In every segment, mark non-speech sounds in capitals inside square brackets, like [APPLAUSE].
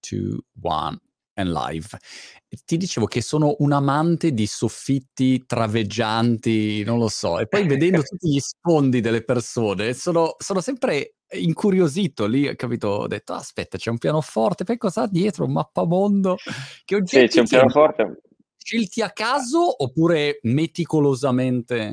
3, 2, 1 and live. Ti dicevo che sono un amante di soffitti traveggianti, non lo so, e poi [LAUGHS] vedendo tutti gli sfondi delle persone, sono, sono sempre incuriosito lì, capito? Ho detto, aspetta, c'è un pianoforte, poi cosa dietro? Un mappamondo? Che sì, c'è un pianoforte. Scelti a caso oppure meticolosamente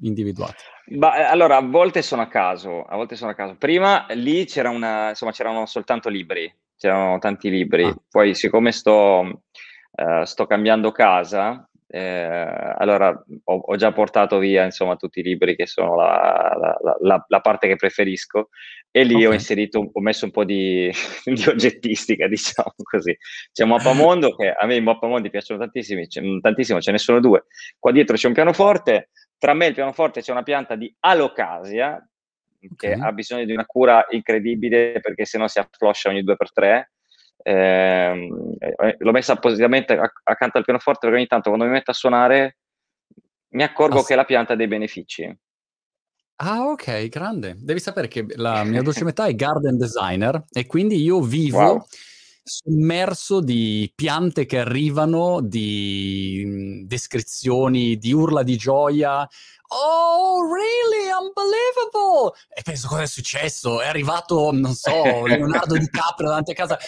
individuati? Bah, eh, allora, a volte sono a caso, a volte sono a caso. Prima lì c'era una, insomma, c'erano soltanto libri, c'erano tanti libri. Ah. Poi, siccome sto, uh, sto cambiando casa, eh, allora ho, ho, già portato via insomma tutti i libri che sono la, la, la, la parte che preferisco e lì okay. ho inserito, ho messo un po' di, [LAUGHS] di oggettistica, [LAUGHS] diciamo così. C'è un mappamondo che a me i mappamondi piacciono tantissimo, tantissimo, ce ne sono due. Qua dietro c'è un pianoforte, tra me e il pianoforte c'è una pianta di alocasia che okay. ha bisogno di una cura incredibile perché sennò si affloscia ogni due per tre eh, l'ho messa appositamente accanto al pianoforte perché ogni tanto quando mi metto a suonare mi accorgo ah, che la pianta ha dei benefici. Ah, ok, grande. Devi sapere che la mia dolce metà è garden designer e quindi io vivo wow. sommerso di piante che arrivano, di descrizioni, di urla di gioia. Oh, really? Unbelievable! E penso cosa è successo? È arrivato, non so, [LAUGHS] Leonardo DiCaprio davanti a casa.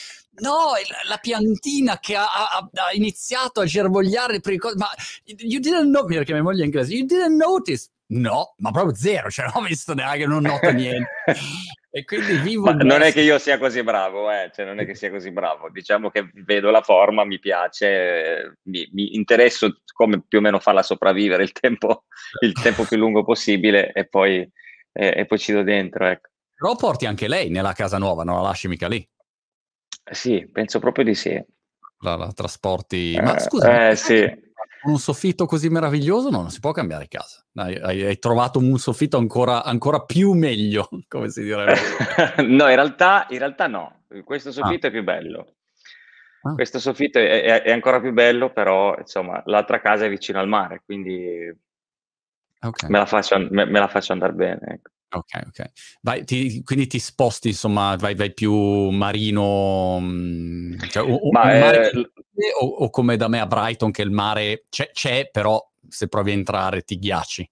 No, la piantina che ha, ha, ha iniziato a germogliare per i cose. Ma you didn't know, perché mia moglie è inglese, you didn't notice. No, ma proprio zero, cioè non ho visto neanche, non noto niente. [LAUGHS] e quindi vivo... Non è che io sia così bravo, eh? cioè non è che sia così bravo. Diciamo che vedo la forma, mi piace, mi, mi interesso come più o meno farla sopravvivere il tempo, [LAUGHS] il tempo più lungo possibile e poi, e, e poi ci do dentro, ecco. Però porti anche lei nella casa nuova, non la lasci mica lì. Sì, penso proprio di sì. La, la trasporti. Ma eh, scusa, eh, sì. un soffitto così meraviglioso no, non si può cambiare casa. Hai, hai, hai trovato un soffitto ancora, ancora, più meglio, [LAUGHS] come si direbbe. [LAUGHS] no, in realtà, in realtà, no. Questo soffitto ah. è più bello. Ah. Questo soffitto è, è, è, ancora più bello, però insomma, l'altra casa è vicino al mare, quindi okay. me, la faccio, me, me, la faccio, andare bene. Ecco. Ok, ok. Vai, ti, quindi ti sposti, insomma, vai, vai più marino, mm, cioè, o, mare eh, o, o, come da me a Brighton che il mare c'è, c'è, però se provi a entrare ti ghiacci.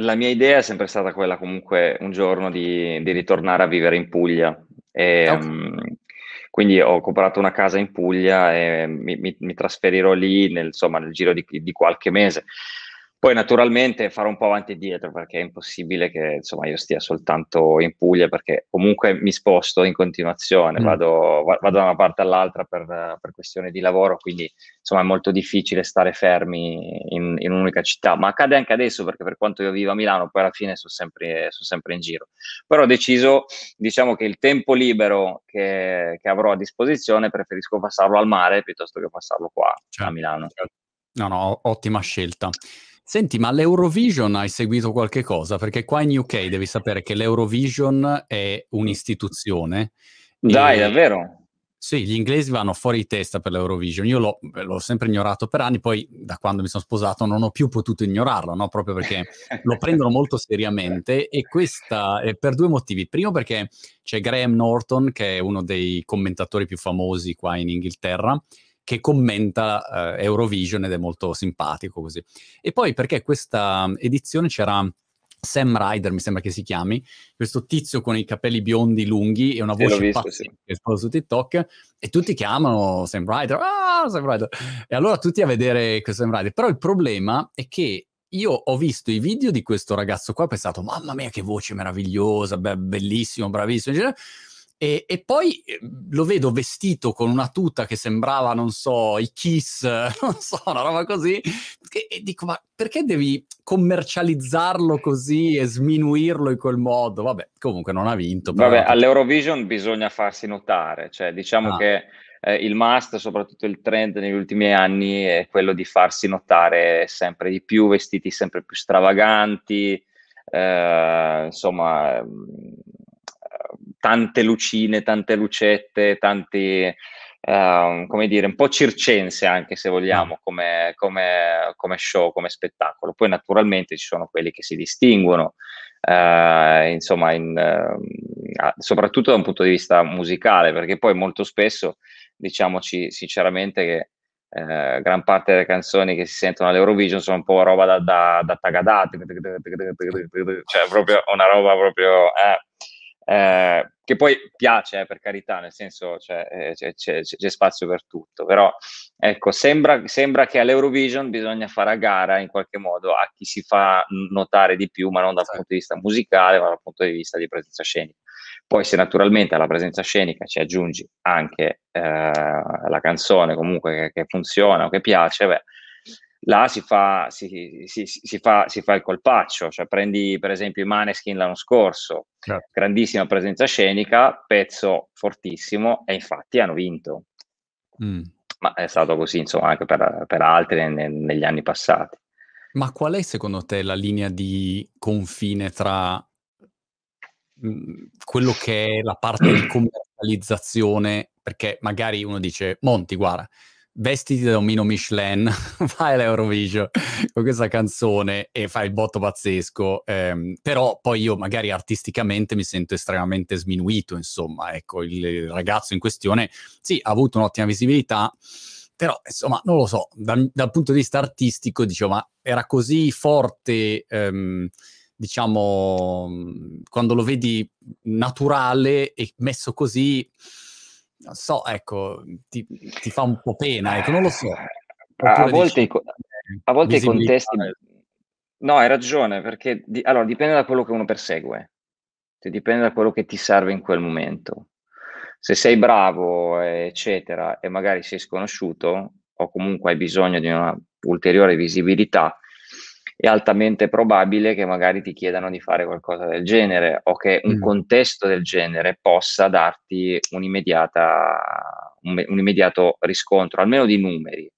La mia idea è sempre stata quella comunque un giorno di, di ritornare a vivere in Puglia. E, okay. um, quindi ho comprato una casa in Puglia e mi, mi, mi trasferirò lì nel, insomma, nel giro di, di qualche mese. Poi naturalmente farò un po' avanti e dietro perché è impossibile che insomma, io stia soltanto in Puglia perché comunque mi sposto in continuazione, mm. vado, vado, da una parte all'altra per, per questione di lavoro, quindi insomma è molto difficile stare fermi in, in, un'unica città, ma accade anche adesso perché per quanto io vivo a Milano poi alla fine sono sempre, sono sempre in giro. Però ho deciso, diciamo che il tempo libero che, che, avrò a disposizione preferisco passarlo al mare piuttosto che passarlo qua certo. a Milano. No, no, ottima scelta. Senti, ma l'Eurovision hai seguito qualche cosa? Perché qua in UK devi sapere che l'Eurovision è un'istituzione. Dai, e... davvero? Sì, gli inglesi vanno fuori di testa per l'Eurovision. Io l'ho, l'ho, sempre ignorato per anni, poi da quando mi sono sposato non ho più potuto ignorarlo, no? proprio perché [LAUGHS] lo prendono molto seriamente e questa è per due motivi. Primo perché c'è Graham Norton, che è uno dei commentatori più famosi qua in Inghilterra, che commenta eh, Eurovision ed è molto simpatico così. E poi perché questa edizione c'era Sam Ryder, mi sembra che si chiami, questo tizio con i capelli biondi lunghi e una voce visto, pazza sì. che esplosa su TikTok e tutti chiamano Sam Ryder, ah, Sam Ryder. E allora tutti a vedere questo Sam Ryder. Però il problema è che io ho visto i video di questo ragazzo qua e ho pensato, mamma mia che voce meravigliosa, be- bellissimo, bravissimo, eccetera. E, e, poi ehm, lo vedo vestito con una tuta che sembrava, non so, i Kiss, [LAUGHS] non so, una roba così. E, e dico, ma perché devi commercializzarlo così e sminuirlo in quel modo? Vabbè, comunque non ha vinto. Però... Vabbè, all'Eurovision bisogna farsi notare, cioè diciamo ah. che eh, il must, soprattutto il trend negli ultimi anni, è quello di farsi notare sempre di più, vestiti sempre più stravaganti, eh, insomma tante lucine, tante lucette, tanti, uh, come dire, un po' circense anche se vogliamo, mm. come, come, come, show, come spettacolo. Poi naturalmente ci sono quelli che si distinguono, uh, insomma, in, uh, soprattutto da un punto di vista musicale, perché poi molto spesso, diciamoci sinceramente che eh, gran parte delle canzoni che si sentono all'Eurovision sono un po' roba da, da, da tagadate, cioè proprio una roba proprio... Eh, eh, che poi piace, eh, per carità, nel senso cioè, eh, c'è, c'è, c'è, spazio per tutto, però ecco, sembra, sembra, che all'Eurovision bisogna fare a gara in qualche modo a chi si fa notare di più, ma non dal sì. punto di vista musicale, ma dal punto di vista di presenza scenica. Poi se naturalmente alla presenza scenica ci aggiungi anche eh, la canzone comunque che, che funziona o che piace, beh, là si fa, si, si, si, fa, si, fa, il colpaccio, cioè prendi per esempio i Maneskin l'anno scorso, certo. grandissima presenza scenica, pezzo fortissimo e infatti hanno vinto. Mm. Ma è stato così insomma anche per, per altri ne, negli anni passati. Ma qual è secondo te la linea di confine tra mm, quello che è la parte di commercializzazione? Perché magari uno dice, Monti, guarda, vestiti da omino Michelin, [LAUGHS] fai l'Eurovision con questa canzone e fai il botto pazzesco, ehm, però poi io magari artisticamente mi sento estremamente sminuito, insomma, ecco, il, il ragazzo in questione sì, ha avuto un'ottima visibilità, però insomma, non lo so, dal, dal punto di vista artistico, dicevo, ma era così forte... Ehm, diciamo, quando lo vedi naturale e messo così, non so, ecco, ti, ti, fa un po' pena, ecco, non lo so. a volte, dici, a volte i contesti... No, hai ragione, perché di, allora, dipende da quello che uno persegue, cioè, dipende da quello che ti serve in quel momento. Se sei bravo, eccetera, e magari sei sconosciuto, o comunque hai bisogno di una ulteriore visibilità, è altamente probabile che magari ti chiedano di fare qualcosa del genere o che un mm. contesto del genere possa darti un'immediata, un, un, immediato riscontro, almeno di numeri.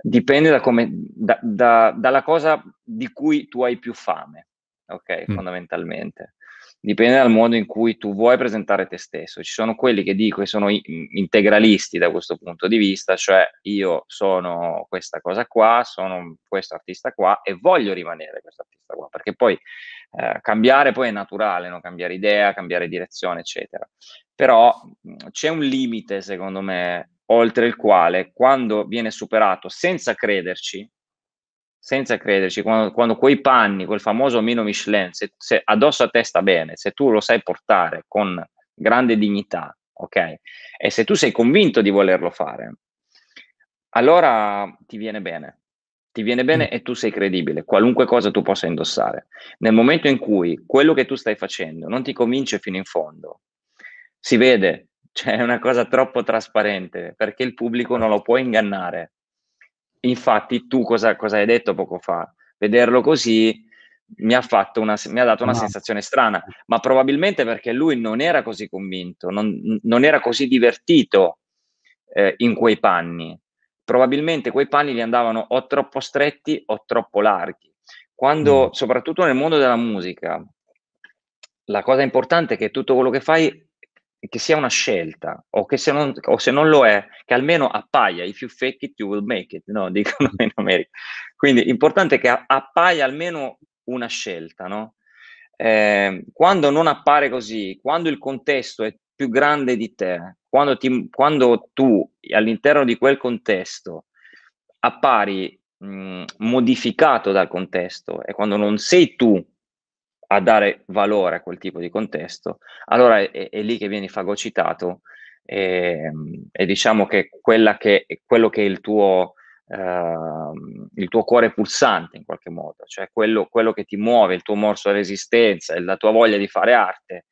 Dipende da come, da, da, dalla cosa di cui tu hai più fame, ok? Mm. Fondamentalmente dipende dal modo in cui tu vuoi presentare te stesso. Ci sono quelli che dico che sono integralisti da questo punto di vista, cioè io sono questa cosa qua, sono questo artista qua e voglio rimanere questo artista qua, perché poi eh, cambiare poi è naturale, no? cambiare idea, cambiare direzione, eccetera. Però c'è un limite, secondo me, oltre il quale quando viene superato senza crederci, senza crederci, quando, quando, quei panni, quel famoso Mino Michelin, se, se addosso a te sta bene, se tu lo sai portare con grande dignità, ok? E se tu sei convinto di volerlo fare, allora ti viene bene. Ti viene bene mm. e tu sei credibile, qualunque cosa tu possa indossare. Nel momento in cui quello che tu stai facendo non ti convince fino in fondo, si vede, [LAUGHS] cioè è una cosa troppo trasparente perché il pubblico non lo può ingannare Infatti, tu cosa, cosa, hai detto poco fa? Vederlo così mi ha, una, mi ha dato una no. sensazione strana, ma probabilmente perché lui non era così convinto, non, non era così divertito eh, in quei panni. Probabilmente quei panni gli andavano o troppo stretti o troppo larghi. Quando, mm. soprattutto nel mondo della musica, la cosa importante è che tutto quello che fai che sia una scelta o che se non, o se non lo è, che almeno appaia, if you fake it you will make it, no? [LAUGHS] dicono in America. Quindi importante che appaia almeno una scelta, no? Eh, quando non appare così, quando il contesto è più grande di te, quando, ti, quando tu all'interno di quel contesto appari mh, modificato dal contesto e quando non sei tu a dare valore a quel tipo di contesto, allora è, è lì che vieni fagocitato e, e, diciamo che, quella che quello che è il tuo, eh, il tuo cuore pulsante in qualche modo, cioè quello, quello che ti muove, il tuo morso resistenza e la tua voglia di fare arte,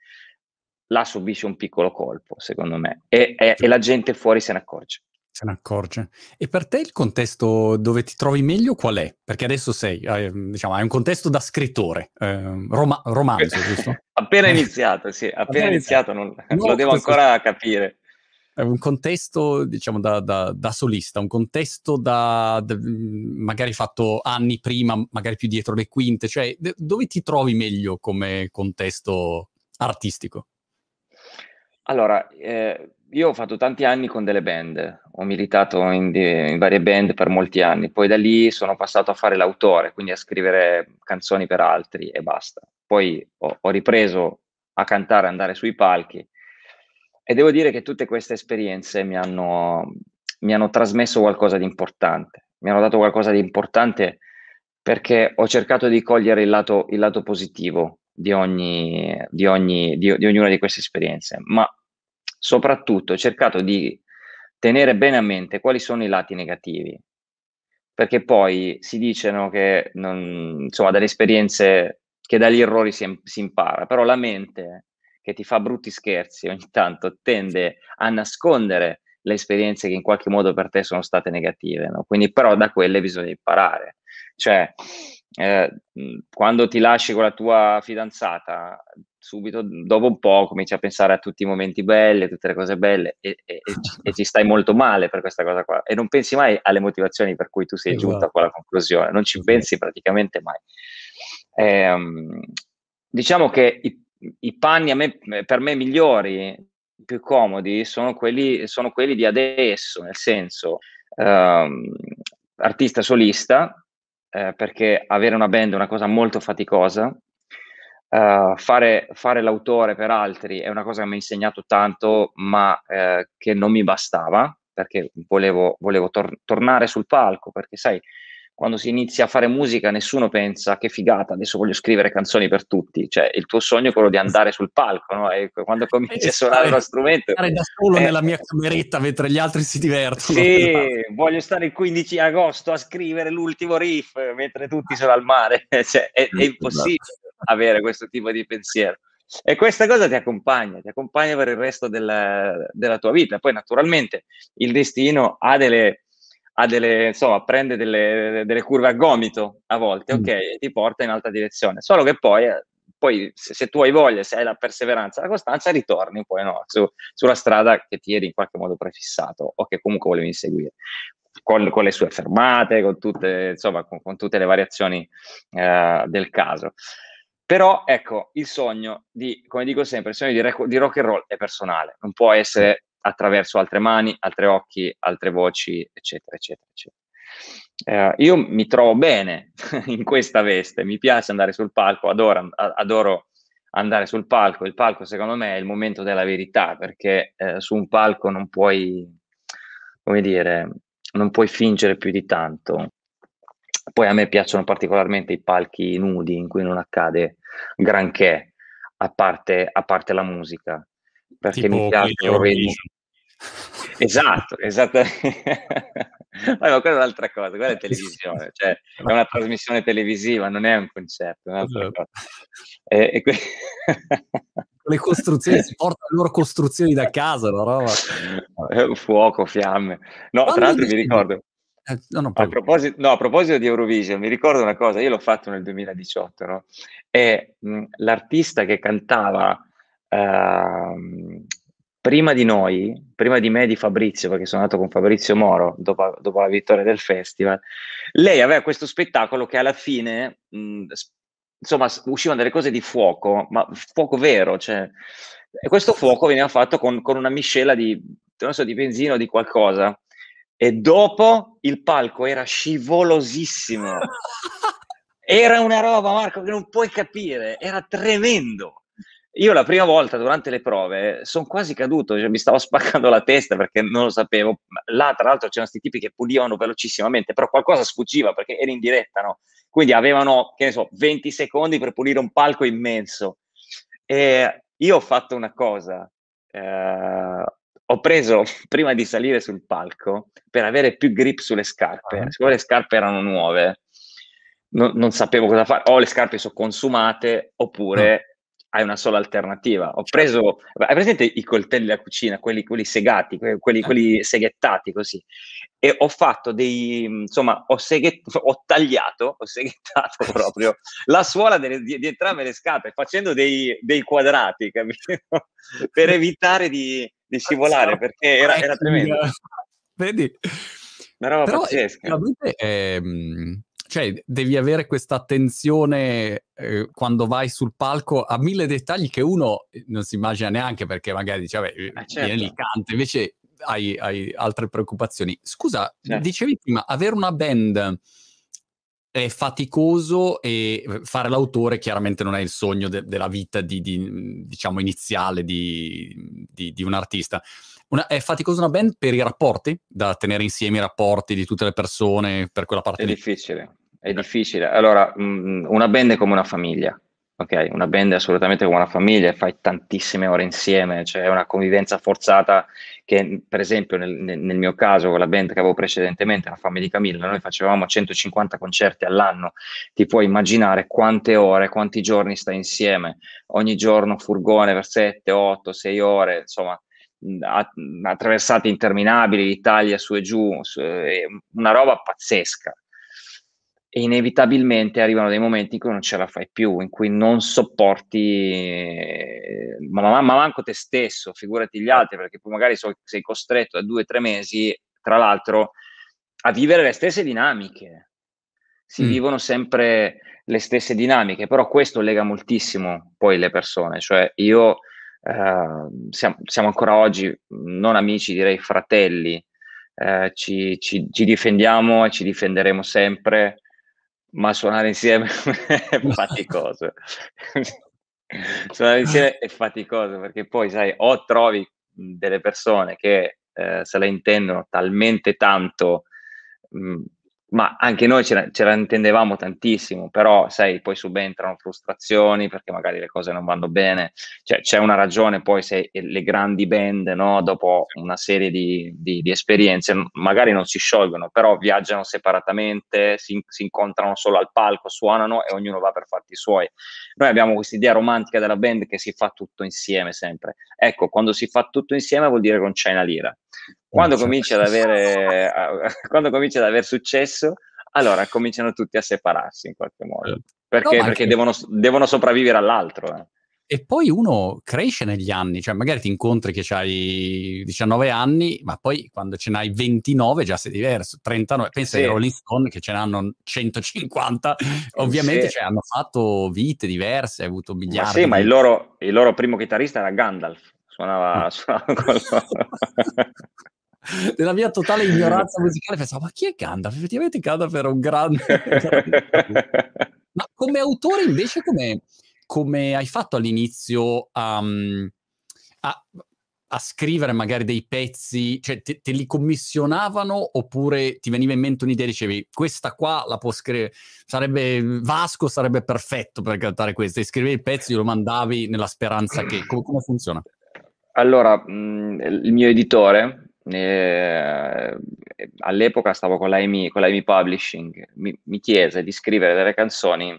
là subisce un piccolo colpo, secondo me, e, e, e la gente fuori se ne accorge. Se ne accorge. E per te il contesto dove ti trovi meglio qual è? Perché adesso sei, eh, diciamo, hai un contesto da scrittore, eh, roma- romanzo, [LAUGHS] giusto? appena [LAUGHS] iniziato, sì, appena, appena iniziato, non, [LAUGHS] no, lo devo ancora capire. È un contesto, diciamo, da, da, da solista, un contesto da, da, magari fatto anni prima, magari più dietro le quinte, cioè dove ti trovi meglio come contesto artistico? Allora, eh, io ho fatto tanti anni con delle band, ho militato in, in, varie band per molti anni, poi da lì sono passato a fare l'autore, quindi a scrivere canzoni per altri e basta. Poi ho, ho ripreso a cantare, andare sui palchi. E devo dire che tutte queste esperienze mi hanno, mi hanno trasmesso qualcosa di importante, mi hanno dato qualcosa di importante perché ho cercato di cogliere il lato, il lato positivo di, ogni, di, ogni, di, di ognuna di queste esperienze, ma soprattutto cercato di tenere bene a mente quali sono i lati negativi, perché poi si dicono che non, insomma dalle esperienze che dagli errori si, si, impara, però la mente che ti fa brutti scherzi ogni tanto tende a nascondere le esperienze che in qualche modo per te sono state negative, no? quindi però da quelle bisogna imparare. Cioè, eh, quando ti lasci con la tua fidanzata, subito dopo un po' cominci a pensare a tutti i momenti belli, a tutte le cose belle e, e, e, ci, stai molto male per questa cosa qua e non pensi mai alle motivazioni per cui tu sei esatto. giunto a quella conclusione, non ci pensi praticamente mai. Eh, diciamo che i, i panni me, per me migliori, più comodi, sono quelli, sono quelli di adesso, nel senso ehm, artista solista, eh, perché avere una band è una cosa molto faticosa. Uh, fare, fare, l'autore per altri è una cosa che mi ha insegnato tanto, ma eh, che non mi bastava, perché volevo, volevo tor- tornare sul palco, perché sai, quando si inizia a fare musica nessuno pensa che figata, adesso voglio scrivere canzoni per tutti, cioè il tuo sogno è quello di andare sul palco, no? E quando cominci a suonare uno strumento... Stare da solo eh, nella mia cameretta mentre gli altri si divertono. Sì, [LAUGHS] voglio stare il 15 agosto a scrivere l'ultimo riff mentre tutti sono al mare, [LAUGHS] cioè, è, è impossibile avere questo tipo di pensiero. E questa cosa ti accompagna, ti accompagna per il resto della, della tua vita. Poi naturalmente il destino ha delle ha delle, insomma, prende delle, delle, curve a gomito a volte, mm. ok, e ti porta in altra direzione. Solo che poi, eh, poi se, se, tu hai voglia, se hai la perseveranza, la costanza, ritorni poi no, su, sulla strada che ti eri in qualche modo prefissato o che comunque volevi inseguire. Con, con le sue fermate, con tutte, insomma, con, con tutte le variazioni eh, del caso. Però ecco, il sogno di, come dico sempre, il sogno di, rec- di rock and roll è personale, non può essere attraverso altre mani, altri occhi, altre voci, eccetera, eccetera, eccetera. Eh, io mi trovo bene [LAUGHS] in questa veste, mi piace andare sul palco, adoro, adoro, andare sul palco. Il palco, secondo me, è il momento della verità, perché eh, su un palco non puoi, come dire, non puoi fingere più di tanto. Poi a me piacciono particolarmente i palchi nudi in cui non accade granché, a parte, a parte la musica perché tipo mi piace [LAUGHS] Esatto, esatto. [LAUGHS] ma quella è un'altra cosa, quella è televisione, cioè è una trasmissione televisiva, non è un concerto. È esatto. e, e que- [LAUGHS] le costruzioni, si portano le loro costruzioni da casa, la roba. Fuoco, fiamme. No, Quando tra l'altro mi ricordo, eh, no, a, proposito, no, a, proposito, di Eurovision, mi ricordo una cosa, io l'ho fatto nel 2018, no? E mh, l'artista che cantava uh, prima di noi, prima di me e di Fabrizio, perché sono andato con Fabrizio Moro dopo, dopo, la vittoria del festival, lei aveva questo spettacolo che alla fine, mh, insomma, uscivano delle cose di fuoco, ma fuoco vero, cioè, e questo fuoco veniva fatto con, con una miscela di, non so, di benzina o di qualcosa. E dopo il palco era scivolosissimo. Era una roba, Marco, che non puoi capire, era tremendo. Io la prima volta durante le prove sono quasi caduto, cioè mi stavo spaccando la testa perché non lo sapevo. Là, tra l'altro, c'erano questi tipi che pulivano velocissimamente, però qualcosa sfuggiva perché era in diretta, no? Quindi avevano, che ne so, 20 secondi per pulire un palco immenso. E io ho fatto una cosa. Eh, ho preso, [LAUGHS] prima di salire sul palco, per avere più grip sulle scarpe, uh-huh. siccome le scarpe erano nuove, non, non, sapevo cosa fare. O le scarpe sono consumate, oppure... Uh-huh hai una sola alternativa. Ho preso, hai presente i coltelli da cucina, quelli, quelli segati, quelli, eh. quelli, seghettati così, e ho fatto dei, insomma, ho, seghet, ho tagliato, ho seghettato [LAUGHS] proprio la suola delle, di, di, entrambe le scarpe, facendo dei, dei quadrati, capito? [LAUGHS] per evitare di, di scivolare, perché era, era tremendo. [LAUGHS] Vedi? Una roba Però, pazzesca. Ehm, cioè devi avere questa attenzione eh, quando vai sul palco a mille dettagli che uno eh, non si immagina neanche perché magari dice vabbè eh, certo. viene lì canta invece hai, hai, altre preoccupazioni scusa certo. dicevi prima avere una band è faticoso e fare l'autore chiaramente non è il sogno de- della vita di, di, diciamo iniziale di, di, un artista. Una, è faticosa una band per i rapporti, da tenere insieme i rapporti di tutte le persone per quella parte è lì? difficile, è difficile. Allora, mh, mm, una band è come una famiglia, ok? Una band è assolutamente come una famiglia, fai tantissime ore insieme, cioè è una convivenza forzata che, per esempio, nel, nel, mio caso, con la band che avevo precedentemente, la Fame di Camilla, noi facevamo 150 concerti all'anno, ti puoi immaginare quante ore, quanti giorni stai insieme, ogni giorno furgone per 7, 8, 6 ore, insomma, attraversate interminabili, l'Italia su e giù, su, una roba pazzesca e inevitabilmente arrivano dei momenti in cui non ce la fai più, in cui non sopporti, ma, ma, ma manco te stesso, figurati gli altri, perché poi magari so, sei costretto a due o tre mesi, tra l'altro, a vivere le stesse dinamiche. Si mm. vivono sempre le stesse dinamiche, però questo lega moltissimo poi le persone, cioè io eh, siamo, siamo, ancora oggi non amici, direi fratelli, eh, ci, ci, ci difendiamo e ci difenderemo sempre ma suonare insieme [LAUGHS] è faticoso. suonare insieme è faticoso perché poi, sai, o trovi delle persone che eh, se la intendono talmente tanto mh, ma anche noi ce la, intendevamo tantissimo, però sai, poi subentrano frustrazioni perché magari le cose non vanno bene, cioè, c'è una ragione poi se le grandi band, no, dopo una serie di, di, di, esperienze, magari non si sciolgono, però viaggiano separatamente, si, si, incontrano solo al palco, suonano e ognuno va per fatti suoi. Noi abbiamo questa idea romantica della band che si fa tutto insieme sempre. Ecco, quando si fa tutto insieme vuol dire che non c'è una lira. [LAUGHS] Quando cominci, ad avere, quando cominci ad avere successo, allora cominciano tutti a separarsi in qualche modo. Certo. Perché, no, perché devono, devono, sopravvivere all'altro. Eh. E poi uno cresce negli anni, cioè magari ti incontri che hai 19 anni, ma poi quando ce n'hai 29 già sei diverso, 39, pensa sì. ai Rolling Stone che ce n'hanno 150, [LAUGHS] ovviamente sì. cioè, hanno fatto vite diverse, hai avuto miliardi. Ma sì, ma il loro, il loro primo chitarrista era Gandalf, suonava, mm. suonava con [LAUGHS] nella mia totale ignoranza [LAUGHS] musicale pensavo ma chi è Gandalf? Effettivamente Gandalf era un grande... [LAUGHS] ma come autore invece come, come hai fatto all'inizio um, a, a, scrivere magari dei pezzi, cioè te, te, li commissionavano oppure ti veniva in mente un'idea e dicevi questa qua la può scrivere, sarebbe Vasco sarebbe perfetto per cantare questa e scrivevi il pezzo e lo mandavi nella speranza che... come, come funziona? Allora, mh, il mio editore, eh, all'epoca stavo con l'AMI, con l'AMI Publishing, mi, mi, chiese di scrivere delle canzoni,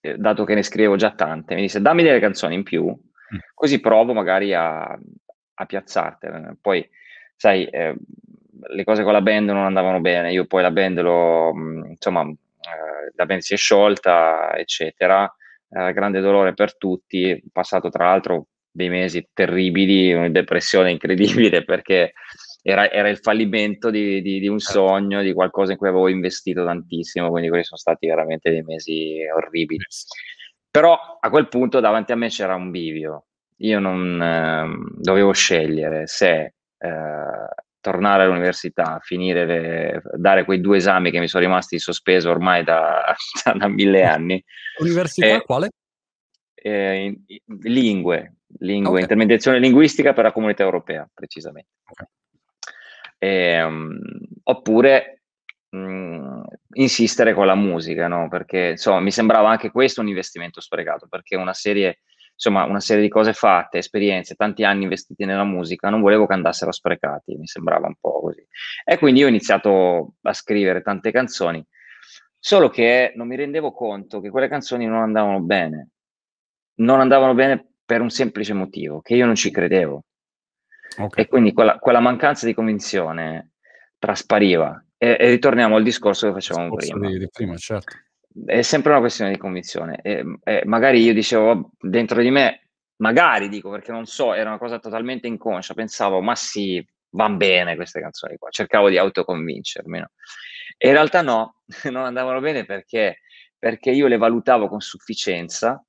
eh, dato che ne scrivevo già tante, mi disse dammi delle canzoni in più, mm. così provo magari a, a piazzartele. Poi, sai, eh, le cose con la band non andavano bene, io poi la band l'ho, mm, insomma, eh, la band si è sciolta, eccetera, eh, grande dolore per tutti, passato tra l'altro dei mesi terribili, una depressione incredibile perché era, era il fallimento di, di, di, un certo. sogno, di qualcosa in cui avevo investito tantissimo, quindi quelli sono stati veramente dei mesi orribili. Però a quel punto davanti a me c'era un bivio, io non eh, dovevo scegliere se eh, tornare all'università, finire, le, dare quei due esami che mi sono rimasti in sospeso ormai da, [LAUGHS] da mille anni. Università e, quale? Eh, in, in, lingue, lingue, okay. intermediazione linguistica per la comunità europea, precisamente. Okay. E, um, oppure mh, insistere con la musica, no? Perché insomma mi sembrava anche questo un investimento sprecato, perché una serie, insomma, una serie di cose fatte, esperienze, tanti anni investiti nella musica, non volevo che andassero sprecati, mi sembrava un po' così. E quindi ho iniziato a scrivere tante canzoni, solo che non mi rendevo conto che quelle canzoni non andavano bene. Non andavano bene per un semplice motivo, che io non ci credevo. Okay. E quindi quella, quella, mancanza di convinzione traspariva. E, e, ritorniamo al discorso che facevamo prima. Di, di prima certo. È sempre una questione di convinzione. E, e magari io dicevo dentro di me, magari dico perché non so, era una cosa totalmente inconscia, pensavo, ma sì, van bene queste canzoni qua, cercavo di autoconvincermi. No? E in realtà no, [LAUGHS] non andavano bene perché, perché io le valutavo con sufficienza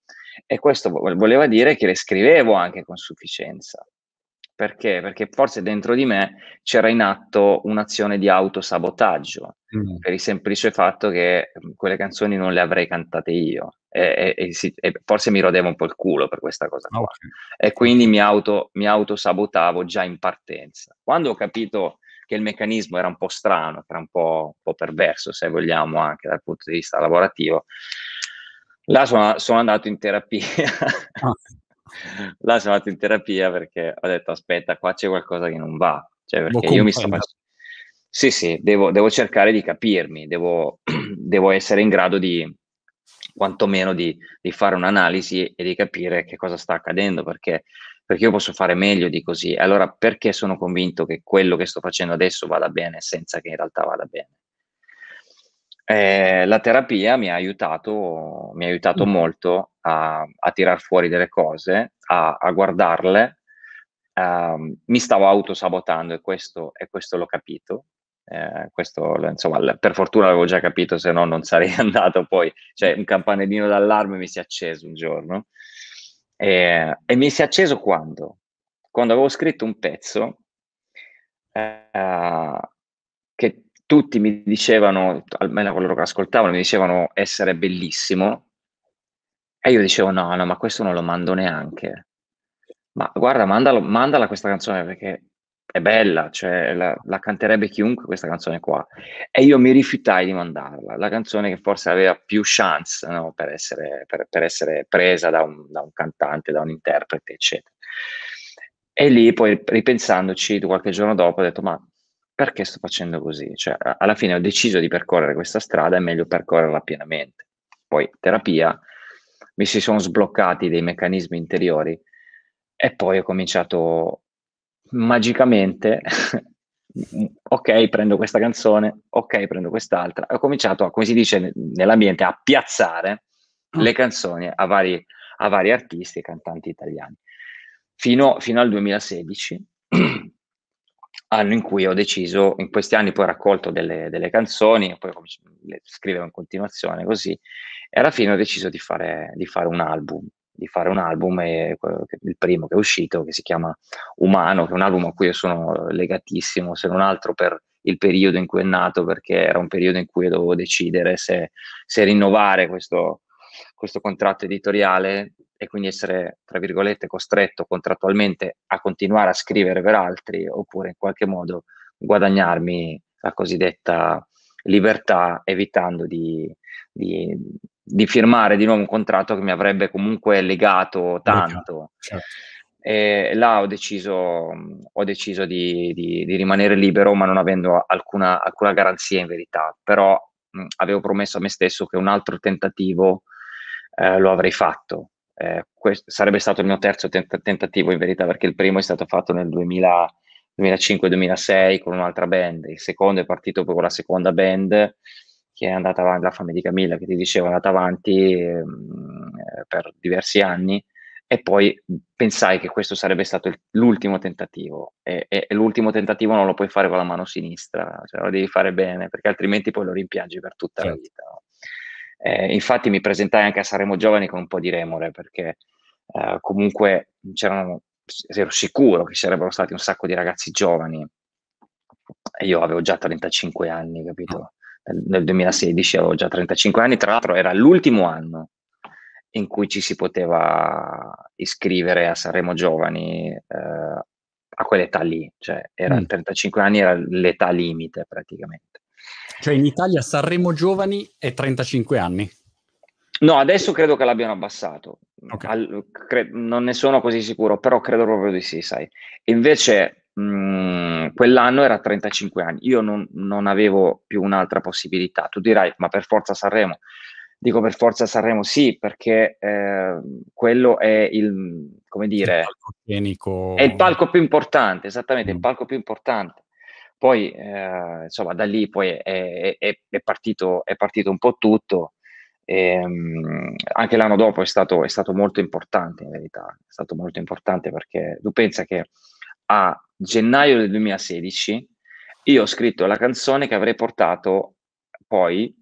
e questo voleva dire che le scrivevo anche con sufficienza. Perché? Perché forse dentro di me c'era in atto un'azione di autosabotaggio, mm. per il semplice fatto che mm, quelle canzoni non le avrei cantate io. E, e, e, forse mi rodevo un po' il culo per questa cosa qua. Okay. E quindi mi, auto, mi autosabotavo già in partenza. Quando ho capito che il meccanismo era un po' strano, era un po', un po perverso, se vogliamo, anche dal punto di vista lavorativo, là sono, sono andato in terapia. Ah. [LAUGHS] là sono andato in terapia perché ho detto aspetta, qua c'è qualcosa che non va. Cioè, perché io mi sto facendo... Sì, sì, devo, devo, cercare di capirmi, devo, [CLEARS THROAT] devo, essere in grado di, quantomeno di, di, fare un'analisi e di capire che cosa sta accadendo, perché, perché io posso fare meglio di così. Allora, perché sono convinto che quello che sto facendo adesso vada bene senza che in realtà vada bene? Eh, la terapia mi ha aiutato, mi ha aiutato mm. molto a, a tirar fuori delle cose, a, a guardarle. Uh, mi stavo autosabotando e questo, e questo l'ho capito. Eh, questo, insomma, per fortuna l'avevo già capito, se no non [LAUGHS] sarei andato poi. Cioè, un campanellino d'allarme mi si è acceso un giorno. E, e mi si è acceso quando? Quando avevo scritto un pezzo eh, tutti mi dicevano, almeno coloro che ascoltavano, mi dicevano essere bellissimo. E io dicevo: no, no, ma questo non lo mando neanche. Ma guarda, mandalo, mandala questa canzone perché è bella, cioè la, la, canterebbe chiunque questa canzone qua. E io mi rifiutai di mandarla, la canzone che forse aveva più chance no, per, essere, per, per, essere, presa da un, da un, cantante, da un interprete, eccetera. E lì poi ripensandoci, qualche giorno dopo, ho detto, ma perché sto facendo così? Cioè, alla fine ho deciso di percorrere questa strada, è meglio percorrerla pienamente. Poi terapia, mi si sono sbloccati dei meccanismi interiori e poi ho cominciato magicamente, [LAUGHS] ok, prendo questa canzone, ok, prendo quest'altra. Ho cominciato, come si dice nell'ambiente, a piazzare mm. le canzoni a vari, a vari artisti e cantanti italiani. Fino, fino al 2016 [CLEARS THROAT] anno in cui ho deciso, in questi anni poi ho raccolto delle, delle canzoni, poi le scrivevo in continuazione così, e alla fine ho deciso di fare, di fare un album, di fare un album, e, il primo che è uscito, che si chiama Umano, che è un album a cui io sono legatissimo, se non altro per il periodo in cui è nato, perché era un periodo in cui dovevo decidere se, se rinnovare questo, questo contratto editoriale e quindi essere, tra virgolette, costretto contrattualmente a continuare a scrivere per altri oppure in qualche modo guadagnarmi la cosiddetta libertà evitando di, di, di firmare di nuovo un contratto che mi avrebbe comunque legato tanto. Certo. E là ho deciso, ho deciso di, di, rimanere libero, ma non avendo alcuna, alcuna garanzia in verità. Però mh, avevo promesso a me stesso che un altro tentativo eh, lo avrei fatto. Eh, questo sarebbe stato il mio terzo tent- tentativo in verità, perché il primo è stato fatto nel 2000, 2005-2006 con un'altra band, il secondo è partito poi con la seconda band che è andata avanti, la fame di Camilla che ti dicevo, è andata avanti ehm, eh, per diversi anni e poi pensai che questo sarebbe stato il, l'ultimo tentativo e, e, e, l'ultimo tentativo non lo puoi fare con la mano sinistra, cioè lo devi fare bene perché altrimenti poi lo rimpiangi per tutta certo. la vita. No? Eh, infatti mi presentai anche a Saremo Giovani con un po' di remore perché eh, comunque c'erano, ero sicuro che ci sarebbero stati un sacco di ragazzi giovani e io avevo già 35 anni, capito? Nel, nel 2016 avevo già 35 anni, tra l'altro era l'ultimo anno in cui ci si poteva iscrivere a Sanremo Giovani eh, a quell'età lì, cioè era mm. 35 anni era l'età limite praticamente. Cioè in Italia Sanremo Giovani è 35 anni? No, adesso credo che l'abbiano abbassato. Okay. Al, cre- non ne sono così sicuro, però credo proprio di sì, sai. Invece mh, mm, quell'anno era 35 anni. Io non, non, avevo più un'altra possibilità. Tu dirai, ma per forza Sanremo. Dico per forza Sanremo sì, perché eh, quello è il, come dire, il è il palco più importante, esattamente, mm. il palco più importante. Poi, eh, insomma, da lì poi è, è, è, partito, è partito un po' tutto. E, um, anche l'anno dopo è stato, è stato molto importante, in verità. È stato molto importante perché tu pensa che a gennaio del 2016 io ho scritto la canzone che avrei portato poi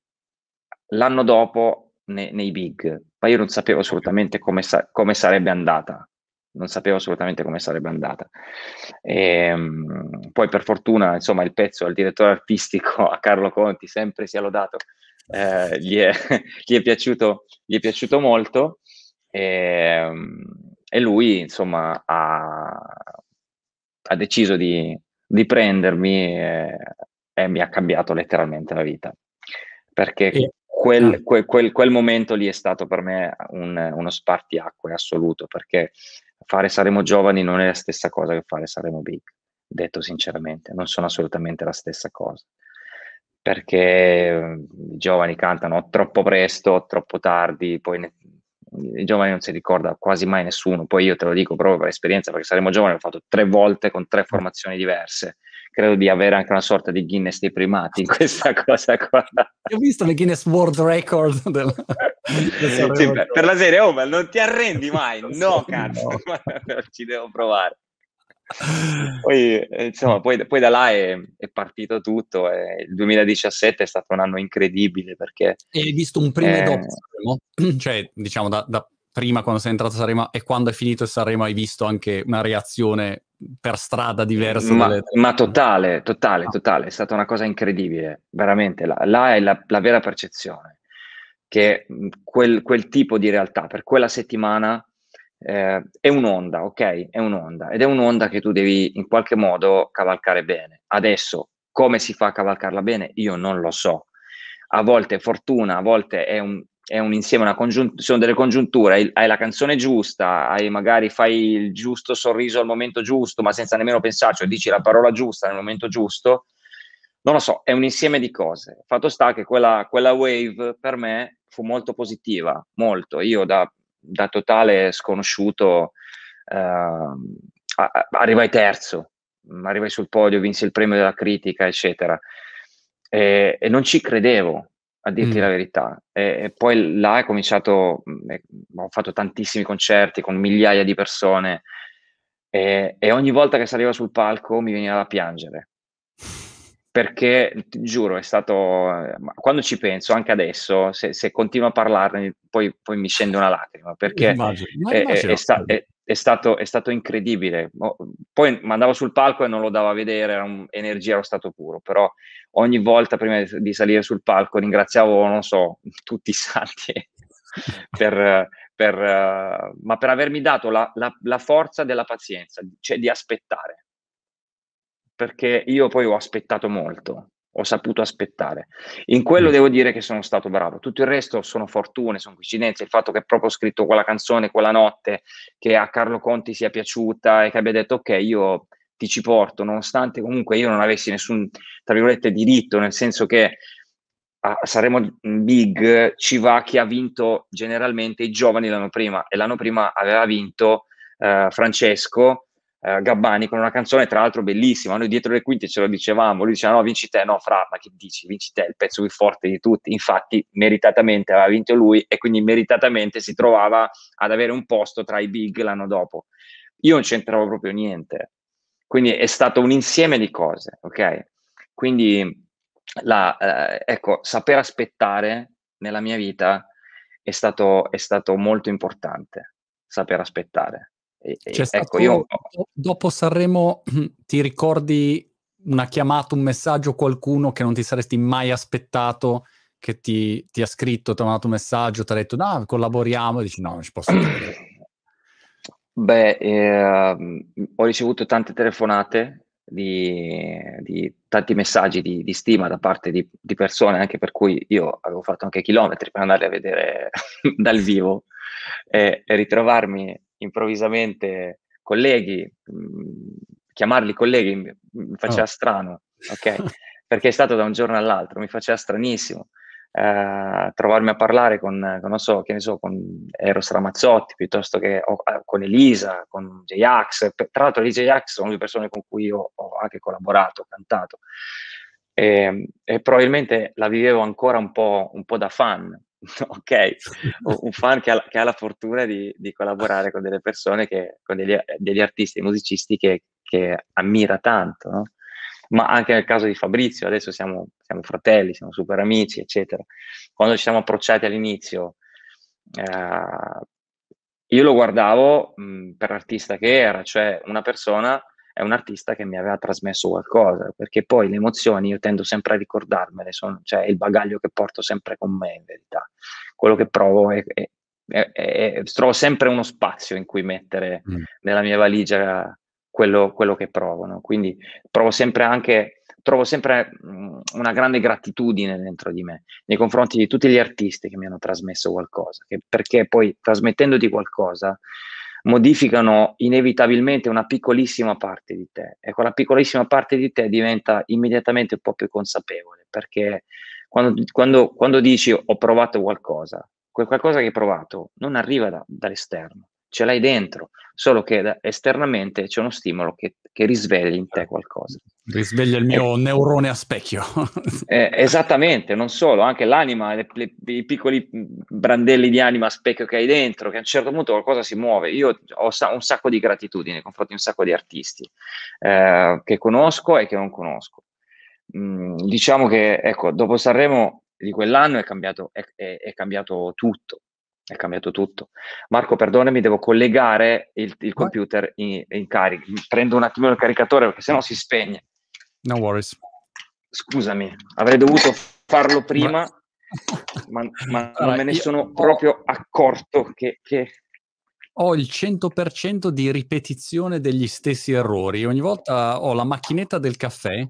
l'anno dopo ne, nei big, ma io non sapevo assolutamente come, sa- come sarebbe andata. Non sapevo assolutamente come sarebbe andata. E, ehm, poi per fortuna, insomma, il pezzo al direttore artistico, a Carlo Conti, sempre sia lodato, eh, gli, è, [LAUGHS] gli, è piaciuto, gli, è, piaciuto, molto e, ehm, e lui, insomma, ha, ha deciso di, di prendermi e, e, mi ha cambiato letteralmente la vita. Perché e, quel, ah. quel, quel, quel, momento lì è stato per me un, uno spartiacque assoluto, perché fare Saremo Giovani non è la stessa cosa che fare Saremo Big, detto sinceramente, non sono assolutamente la stessa cosa. Perché eh, i giovani cantano troppo presto, troppo tardi, poi ne, i giovani non si ricorda quasi mai nessuno. Poi io te lo dico proprio per esperienza, perché Saremo Giovani l'ho fatto tre volte con tre formazioni diverse credo di avere anche una sorta di Guinness dei primati in questa [LAUGHS] cosa qua. Ho visto le Guinness World Record del, del sì, per, per, la serie, oh, ma non ti arrendi mai? No, cazzo, no. [LAUGHS] ci devo provare. Poi, eh, insomma, [LAUGHS] poi, poi da là è, è, partito tutto. E il 2017 è stato un anno incredibile perché. E hai visto un prima e eh, dopo Sanremo? [CLEARS THROAT] Cioè, diciamo, da, da, prima quando sei entrato a Sanremo e quando è finito Sanremo hai visto anche una reazione per strada diversa. Ma, ma totale, [LAUGHS] totale, ah. totale. È stata una cosa incredibile, veramente. Là, là è la, la, vera percezione che quel, quel, tipo di realtà per quella settimana eh, è un'onda, ok? È un'onda ed è un'onda che tu devi in qualche modo cavalcare bene. Adesso, come si fa a cavalcarla bene? Io non lo so. A volte è fortuna, a volte è un, è un insieme, una congiunt- sono delle congiunture, hai, la canzone giusta, hai magari fai il giusto sorriso al momento giusto, ma senza nemmeno pensarci, o dici la parola giusta nel momento giusto, non lo so, è un insieme di cose. Fatto sta che quella, quella wave per me fu molto positiva, molto. Io da, da totale sconosciuto eh, arrivai terzo, arrivai sul podio, vinsi il premio della critica, eccetera. E, e non ci credevo, a dirti mm. la verità. E, e, poi là è cominciato, mm, ho fatto tantissimi concerti con migliaia di persone e, e, ogni volta che saliva sul palco mi veniva da piangere. Perché, ti giuro, è stato, quando ci penso, anche adesso, se, se continuo a parlarne, poi, poi, mi scende una lacrima, perché immagino, è, è, sta, è, stato, è stato incredibile. Poi andavo sul palco e non lo davo a vedere, era un, energia allo stato puro, però ogni volta prima di salire sul palco ringraziavo, non so, [LAUGHS] tutti i santi [LAUGHS] per, per, uh, ma per avermi dato la, la, la, forza della pazienza, cioè di aspettare. Perché io poi ho aspettato molto, ho saputo aspettare. In quello mm. devo dire che sono stato bravo. Tutto il resto sono fortune, sono coincidenze. Il fatto che proprio ho scritto quella canzone quella notte, che a Carlo Conti sia piaciuta e che abbia detto ok, io ti ci porto, nonostante comunque io non avessi nessun, tra virgolette, diritto, nel senso che a Saremo Big ci va chi ha vinto generalmente i giovani l'anno prima e l'anno prima aveva vinto eh, Francesco eh, Gabbani con una canzone tra l'altro bellissima, noi dietro le quinte ce lo dicevamo, lui diceva no vinci te, no Fra, ma che dici, vinci te, il pezzo più forte di tutti, infatti meritatamente aveva vinto lui e quindi meritatamente si trovava ad avere un posto tra i big l'anno dopo. Io non c'entravo proprio niente, quindi è stato un insieme di cose, ok? Quindi la, eh, ecco, saper aspettare nella mia vita è stato, è stato molto importante, saper aspettare. E, C'è ecco, io... Dopo Sanremo [CLEARS THROAT] ti ricordi una chiamata, un messaggio, qualcuno che non ti saresti mai aspettato che ti, ti ha scritto, ti ha mandato un messaggio, ti ha detto no, collaboriamo e dici no, non ci posso credere. [CLEARS THROAT] Beh, eh, ho ricevuto tante telefonate, di, di tanti messaggi di, di, stima da parte di, di, persone, anche per cui io avevo fatto anche chilometri per andare a vedere [LAUGHS] dal vivo e, e, ritrovarmi improvvisamente colleghi, mh, chiamarli colleghi mi faceva oh. strano, ok? [LAUGHS] Perché è stato da un giorno all'altro, mi faceva stranissimo eh, trovarmi a parlare con, con, non so, che ne so, con Eros Ramazzotti piuttosto che o, eh, con Elisa, con J-Ax. Tra l'altro, Elisa e J-Ax sono due persone con cui io ho anche collaborato, cantato. E, e probabilmente la vivevo ancora un po', un po da fan, [LAUGHS] ok? [LAUGHS] Un fan che ha, che ha la fortuna di, di, collaborare con delle persone, che, con degli, degli artisti e musicisti che, che ammira tanto, no? Ma anche nel caso di Fabrizio, adesso siamo, siamo fratelli, siamo super amici, eccetera. Quando ci siamo approcciati all'inizio, eh, io lo guardavo mh, per l'artista che era, cioè una persona è un artista che mi aveva trasmesso qualcosa, perché poi le emozioni io tendo sempre a ricordarmele, sono, cioè il bagaglio che porto sempre con me in verità. Quello che provo è, è, è, è trovo sempre uno spazio in cui mettere mm. nella mia valigia quello, quello che provo, no? quindi provo sempre anche trovo sempre mh, una grande gratitudine dentro di me nei confronti di tutti gli artisti che mi hanno trasmesso qualcosa, che, perché poi trasmettendoti qualcosa modificano inevitabilmente una piccolissima parte di te e quella piccolissima parte di te diventa immediatamente un po' più consapevole perché quando, quando, quando dici ho provato qualcosa, quel qualcosa che hai provato non arriva da, dall'esterno, ce l'hai dentro, solo che esternamente c'è uno stimolo che, che, risveglia in te qualcosa. Risveglia il mio eh, neurone a specchio. [LAUGHS] eh, esattamente, non solo, anche l'anima, le, le, i piccoli brandelli di anima a specchio che hai dentro, che a un certo punto qualcosa si muove. Io ho un sacco di gratitudine nei confronti di un sacco di artisti eh, che conosco e che non conosco. Mm, diciamo che, ecco, dopo Sanremo di quell'anno è cambiato, è, è, è cambiato tutto è cambiato tutto. Marco, perdonami, devo collegare il, il computer in, in carica. Prendo un attimo il caricatore perché sennò si spegne. No worries. Scusami, avrei dovuto farlo prima, ma, ma [LAUGHS] allora, non me ne sono ho... proprio accorto che, che... Ho il 100% di ripetizione degli stessi errori. Ogni volta ho la macchinetta del caffè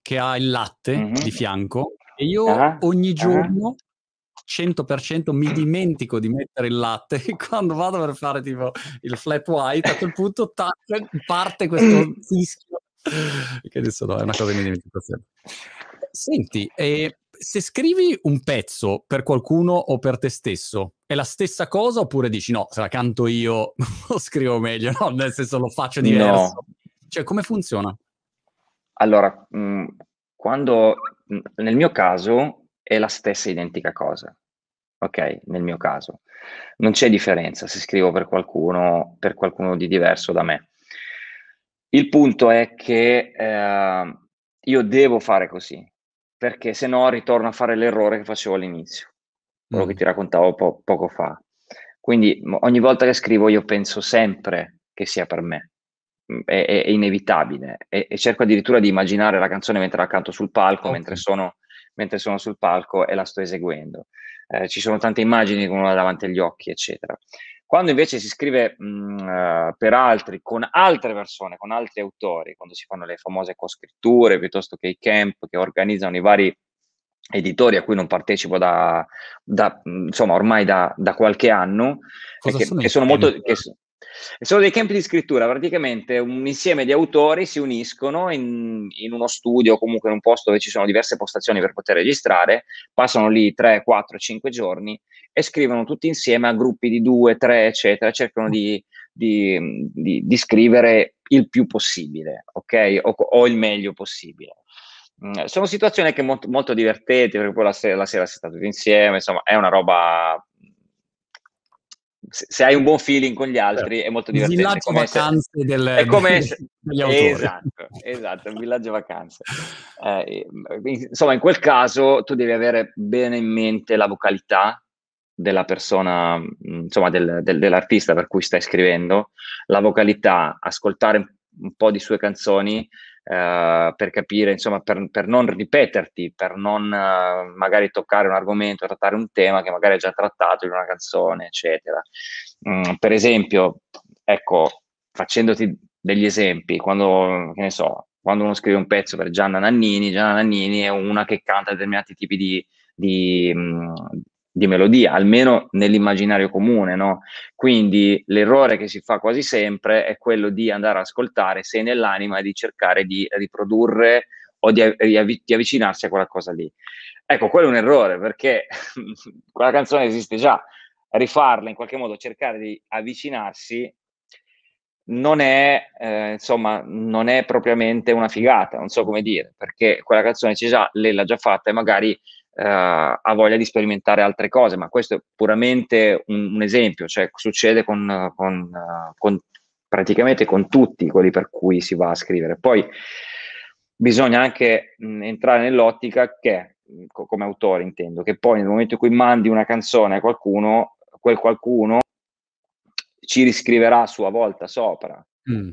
che ha il latte mm-hmm. di fianco e io uh-huh. ogni giorno uh-huh 100% mi dimentico di mettere il latte [LAUGHS] quando vado per fare tipo il flat white a quel punto tac, parte questo [COUGHS] fischio che adesso no, è una cosa che mi dimentico sempre. Senti, eh, se scrivi un pezzo per qualcuno o per te stesso, è la stessa cosa oppure dici no, se la canto io [LAUGHS] lo scrivo meglio, no, nel senso lo faccio diverso. No. Cioè, come funziona? Allora, mh, quando nel mio caso è la stessa identica cosa. Ok, nel mio caso. Non c'è differenza se scrivo per qualcuno, per qualcuno di diverso da me. Il punto è che eh, io devo fare così, perché se no ritorno a fare l'errore che facevo all'inizio, quello mm. che ti raccontavo po- poco fa. Quindi ogni volta che scrivo io penso sempre che sia per me, è, è, è inevitabile e, e, cerco addirittura di immaginare la canzone mentre la canto sul palco, okay. mentre sono mentre sono sul palco e la sto eseguendo. Eh, ci sono tante immagini che uno ha davanti agli occhi, eccetera. Quando invece si scrive mh, uh, per altri, con altre persone, con altri autori, quando si fanno le famose coscritture piuttosto che i camp che organizzano i vari editori a cui non partecipo da, da insomma ormai da, da qualche anno, che, sono, che sono molto... Che, sono dei campi di scrittura, praticamente un insieme di autori si uniscono in, in, uno studio comunque in un posto dove ci sono diverse postazioni per poter registrare, passano lì 3, 4, 5 giorni e scrivono tutti insieme a gruppi di 2, 3, eccetera, cercano di, di, di, di scrivere il più possibile, ok? O, o il meglio possibile. Mm, sono situazioni che molto, molto divertenti perché poi la sera, la sera si sta tutti insieme, insomma, è una roba se, hai un buon feeling con gli altri certo. è molto divertente. Il villaggio vacanze se, del, è come se, degli autori. Esatto, esatto, un villaggio vacanze. Eh, insomma, in quel caso tu devi avere bene in mente la vocalità della persona, insomma, del, del, dell'artista per cui stai scrivendo, la vocalità, ascoltare un po' di sue canzoni Uh, per capire, insomma, per, per, non ripeterti, per non uh, magari toccare un argomento, trattare un tema che magari è già trattato in una canzone, eccetera. Mm, per esempio, ecco, facendoti degli esempi, quando, che ne so, quando uno scrive un pezzo per Gianna Nannini, Gianna Nannini è una che canta determinati tipi di, di, mm, di melodia, almeno nell'immaginario comune, no? Quindi l'errore che si fa quasi sempre è quello di andare ad ascoltare se nell'anima di cercare di riprodurre o di, di, di avvicinarsi a quella cosa lì. Ecco, quello è un errore perché [LAUGHS] quella canzone esiste già, rifarla in qualche modo, cercare di avvicinarsi non è, eh, insomma, non è propriamente una figata, non so come dire, perché quella canzone c'è già, lei l'ha già fatta e magari ha voglia di sperimentare altre cose, ma questo è puramente un, un esempio, cioè succede con, con, con, praticamente con tutti quelli per cui si va a scrivere. Poi bisogna anche mh, entrare nell'ottica che, co- come autore intendo, che poi nel momento in cui mandi una canzone a qualcuno, quel qualcuno ci riscriverà a sua volta sopra. Mm.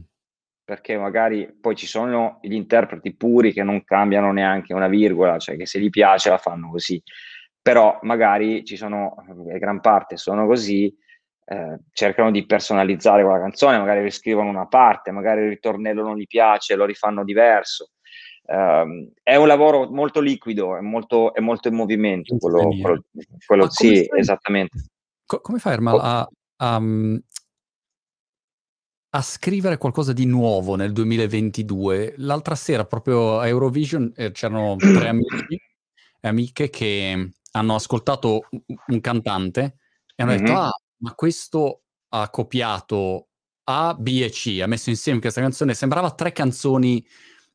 Perché magari poi ci sono gli interpreti puri che non cambiano neanche una virgola, cioè che se gli piace la fanno così. Però magari ci sono, eh, gran parte sono così, eh, cercano di personalizzare quella canzone, magari riscrivono una parte, magari il ritornello non gli piace, lo rifanno diverso. Uh, è un lavoro molto liquido, è molto, è molto in movimento. Quello, quello, quello sì, fai, esattamente. Co- come fai, Ermal, a, a, a, scrivere qualcosa di nuovo nel 2022? L'altra sera, proprio a Eurovision, eh, c'erano tre amici e amiche che hanno ascoltato un cantante e hanno mm-hmm. detto: Ah, ma questo ha copiato A, B e C, ha messo insieme questa canzone. Sembrava tre canzoni.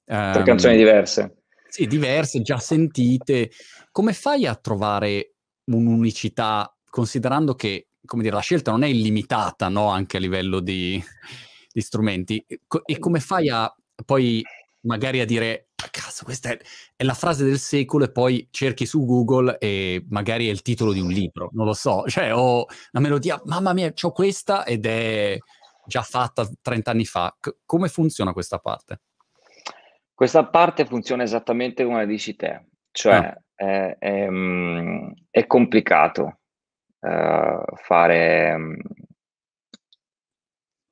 Um, tre canzoni diverse. Sì, diverse, già sentite. Come fai a trovare un'unicità, considerando che, come dire, la scelta non è illimitata, no? Anche a livello di, di strumenti. E come fai a poi magari a dire cazzo, questa è, è, la frase del secolo e poi cerchi su Google e magari è il titolo di un libro, non lo so, cioè ho una melodia, mamma mia, ho questa ed è già fatta 30 anni fa. C- come funziona questa parte? Questa parte funziona esattamente come dici te, cioè ah. è, è, mm, è, complicato uh, fare,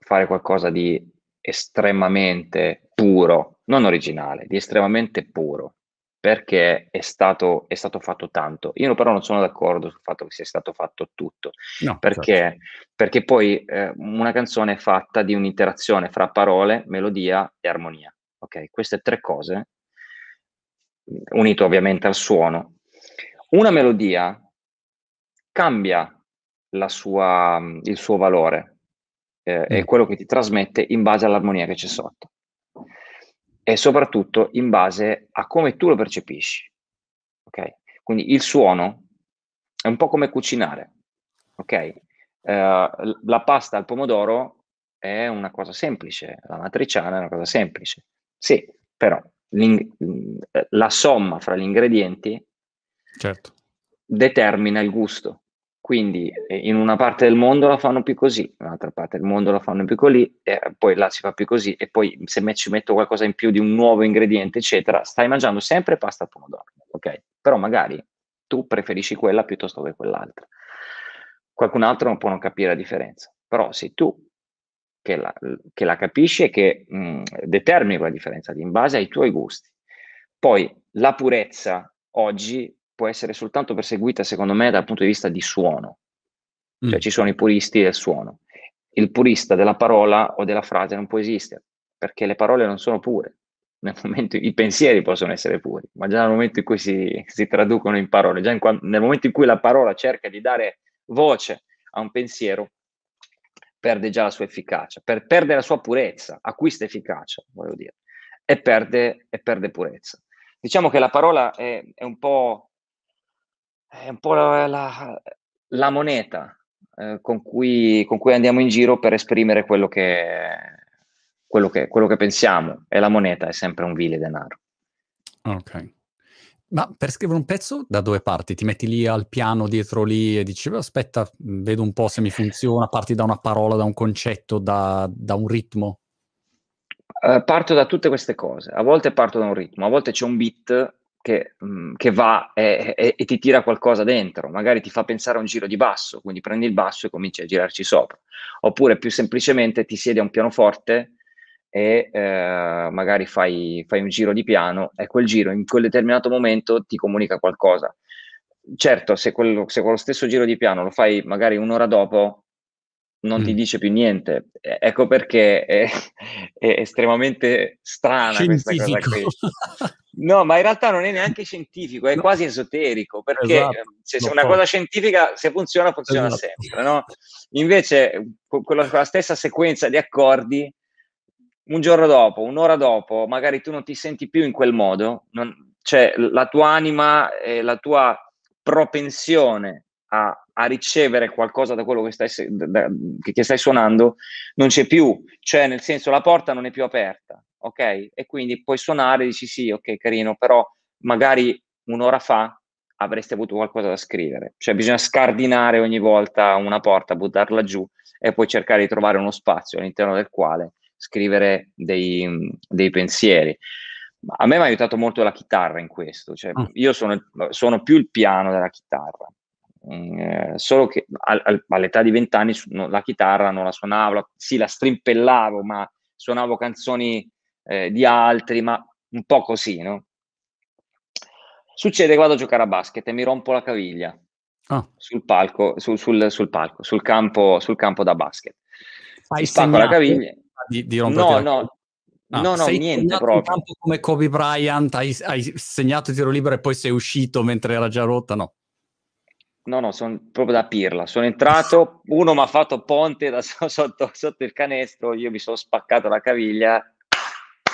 fare qualcosa di estremamente puro, non originale, di estremamente puro, perché è stato, è stato, fatto tanto. Io però non sono d'accordo sul fatto che sia stato fatto tutto, no, perché, certo. perché, poi eh, una canzone è fatta di un'interazione fra parole, melodia e armonia. Ok, queste tre cose, unito ovviamente al suono. Una melodia cambia sua, il suo valore, eh, mm. è quello che ti trasmette in base all'armonia che c'è sotto e soprattutto in base a come tu lo percepisci. Ok? Quindi il suono è un po' come cucinare. Ok? Uh, la pasta al pomodoro è una cosa semplice, la matriciana è una cosa semplice. Sì, però la somma fra gli ingredienti certo. determina il gusto. Quindi eh, in una parte del mondo la fanno più così, in un'altra parte del mondo la fanno più così, e poi là si fa più così, e poi se me ci metto qualcosa in più di un nuovo ingrediente, eccetera, stai mangiando sempre pasta al pomodoro, ok? Però magari tu preferisci quella piuttosto che quell'altra. Qualcun altro può non capire la differenza, però sei tu che la, che la capisci e che mh, mm, determini quella differenza in base ai tuoi gusti. Poi la purezza oggi può essere soltanto perseguita, secondo me, dal punto di vista di suono. Cioè mm. ci sono i puristi del suono. Il purista della parola o della frase non può esistere, perché le parole non sono pure. [LAUGHS] Nel momento, I pensieri possono essere puri, ma già nel momento in cui si, si traducono in parole, già in, nel momento in cui la parola cerca di dare voce a un pensiero, perde già la sua efficacia, per, perde la sua purezza, acquista efficacia, voglio dire, e perde, e perde purezza. Diciamo che la parola è, è un po' è un po' la, la, la moneta eh, con, cui, con, cui, andiamo in giro per esprimere quello che, quello, che, quello che pensiamo e la moneta è sempre un vile denaro. Ok. Ma per scrivere un pezzo da dove parti? Ti metti lì al piano dietro lì e dici aspetta, vedo un po' se mi funziona, parti da una parola, da un concetto, da, da un ritmo? Uh, parto da tutte queste cose, a volte parto da un ritmo, a volte c'è un beat che, mh, mm, che va e, e, e, ti tira qualcosa dentro, magari ti fa pensare a un giro di basso, quindi prendi il basso e cominci a girarci sopra, oppure più semplicemente ti siedi a un pianoforte e eh, magari fai, fai, un giro di piano e quel giro in quel determinato momento ti comunica qualcosa. Certo, se quello, se quello stesso giro di piano lo fai magari un'ora dopo, non mm. ti dice più niente. Ecco perché è, [LAUGHS] è estremamente strana Scientifico. questa cosa qui. [LAUGHS] No, ma in realtà non è neanche scientifico, è no. quasi esoterico, perché esatto. se, se una cosa scientifica, se funziona, funziona esatto. sempre, no? Invece, con la stessa sequenza di accordi, un giorno dopo, un'ora dopo, magari tu non ti senti più in quel modo, non, cioè la tua anima e la tua propensione a, a ricevere qualcosa da quello che stai, da, che stai suonando non c'è più, cioè nel senso la porta non è più aperta ok? E quindi puoi suonare e dici sì, ok, carino, però magari un'ora fa avresti avuto qualcosa da scrivere. Cioè bisogna scardinare ogni volta una porta, buttarla giù e poi cercare di trovare uno spazio all'interno del quale scrivere dei, dei pensieri. A me mi ha aiutato molto la chitarra in questo, cioè, mm. io sono, sono, più il piano della chitarra, mm, eh, solo che al, all'età di vent'anni la chitarra non la suonavo, sì la strimpellavo, ma suonavo canzoni eh, di altri, ma un po' così, no? Succede che vado a giocare a basket e mi rompo la caviglia oh. sul palco, sul, sul, sul, palco, sul campo, sul campo da basket. Hai spacco la caviglia. Di, di no, no, no, no, no, niente proprio. come Kobe Bryant, hai, hai segnato tiro libero e poi sei uscito mentre era già rotta, no? No, no, sono proprio da pirla. Sono entrato, uno mi ha fatto ponte da sotto, sotto, il canestro, io mi sono spaccato la caviglia,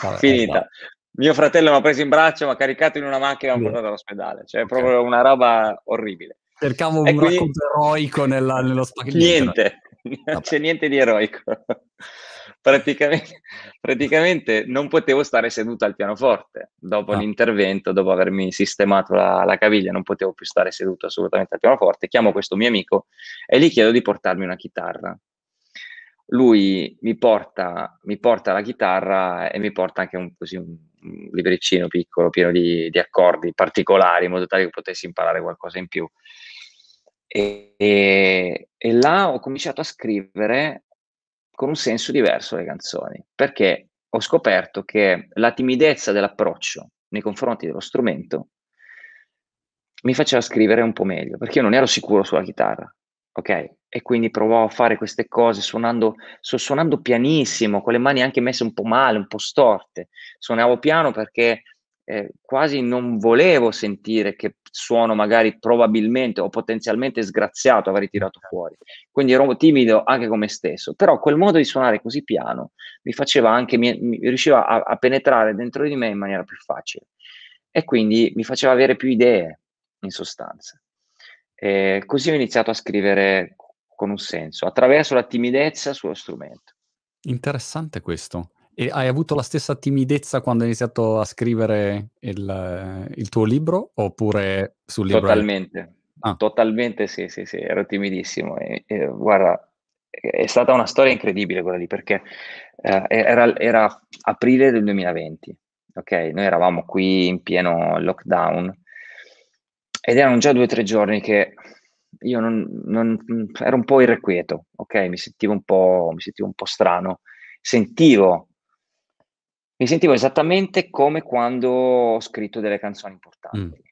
Vabbè, finita. Mio fratello mi ha preso in braccio, mi ha caricato in una macchina e mi ha portato all'ospedale. Cioè, okay. proprio una roba orribile. Cercavo un quindi... racconto eroico nella, nello spaccato. Niente, non [LAUGHS] c'è niente di eroico. [LAUGHS] praticamente, praticamente, non potevo stare seduto al pianoforte. Dopo ah. l'intervento, dopo avermi sistemato la, la, caviglia, non potevo più stare seduto assolutamente al pianoforte. Chiamo questo mio amico e gli chiedo di portarmi una chitarra lui mi porta, mi porta, la chitarra e mi porta anche un, così, un, libricino piccolo pieno di, di, accordi particolari in modo tale che potessi imparare qualcosa in più. E, e, e, là ho cominciato a scrivere con un senso diverso le canzoni, perché ho scoperto che la timidezza dell'approccio nei confronti dello strumento mi faceva scrivere un po' meglio, perché io non ero sicuro sulla chitarra, ok? E quindi provavo a fare queste cose suonando, su, suonando pianissimo, con le mani anche messe un po' male, un po' storte. Suonavo piano perché eh, quasi non volevo sentire che suono magari probabilmente o potenzialmente sgraziato avrei tirato fuori. Quindi ero timido anche con me stesso, però quel modo di suonare così piano mi faceva anche, mi, mi riusciva a, a penetrare dentro di me in maniera più facile e quindi mi faceva avere più idee in sostanza. E così ho iniziato a scrivere con un senso, attraverso la timidezza sullo strumento. Interessante questo. E hai avuto la stessa timidezza quando hai iniziato a scrivere il, il tuo libro oppure sul libro? Totalmente, ah. totalmente sì, sì, sì, ero timidissimo. E, e, guarda, è stata una storia incredibile quella lì perché eh, era, era, aprile del 2020, ok? Noi eravamo qui in pieno lockdown ed erano già due o tre giorni che io non, non, ero un po' irrequieto, ok? Mi sentivo un po', mi sentivo un po' strano. Sentivo, mi sentivo esattamente come quando ho scritto delle canzoni importanti. Mm.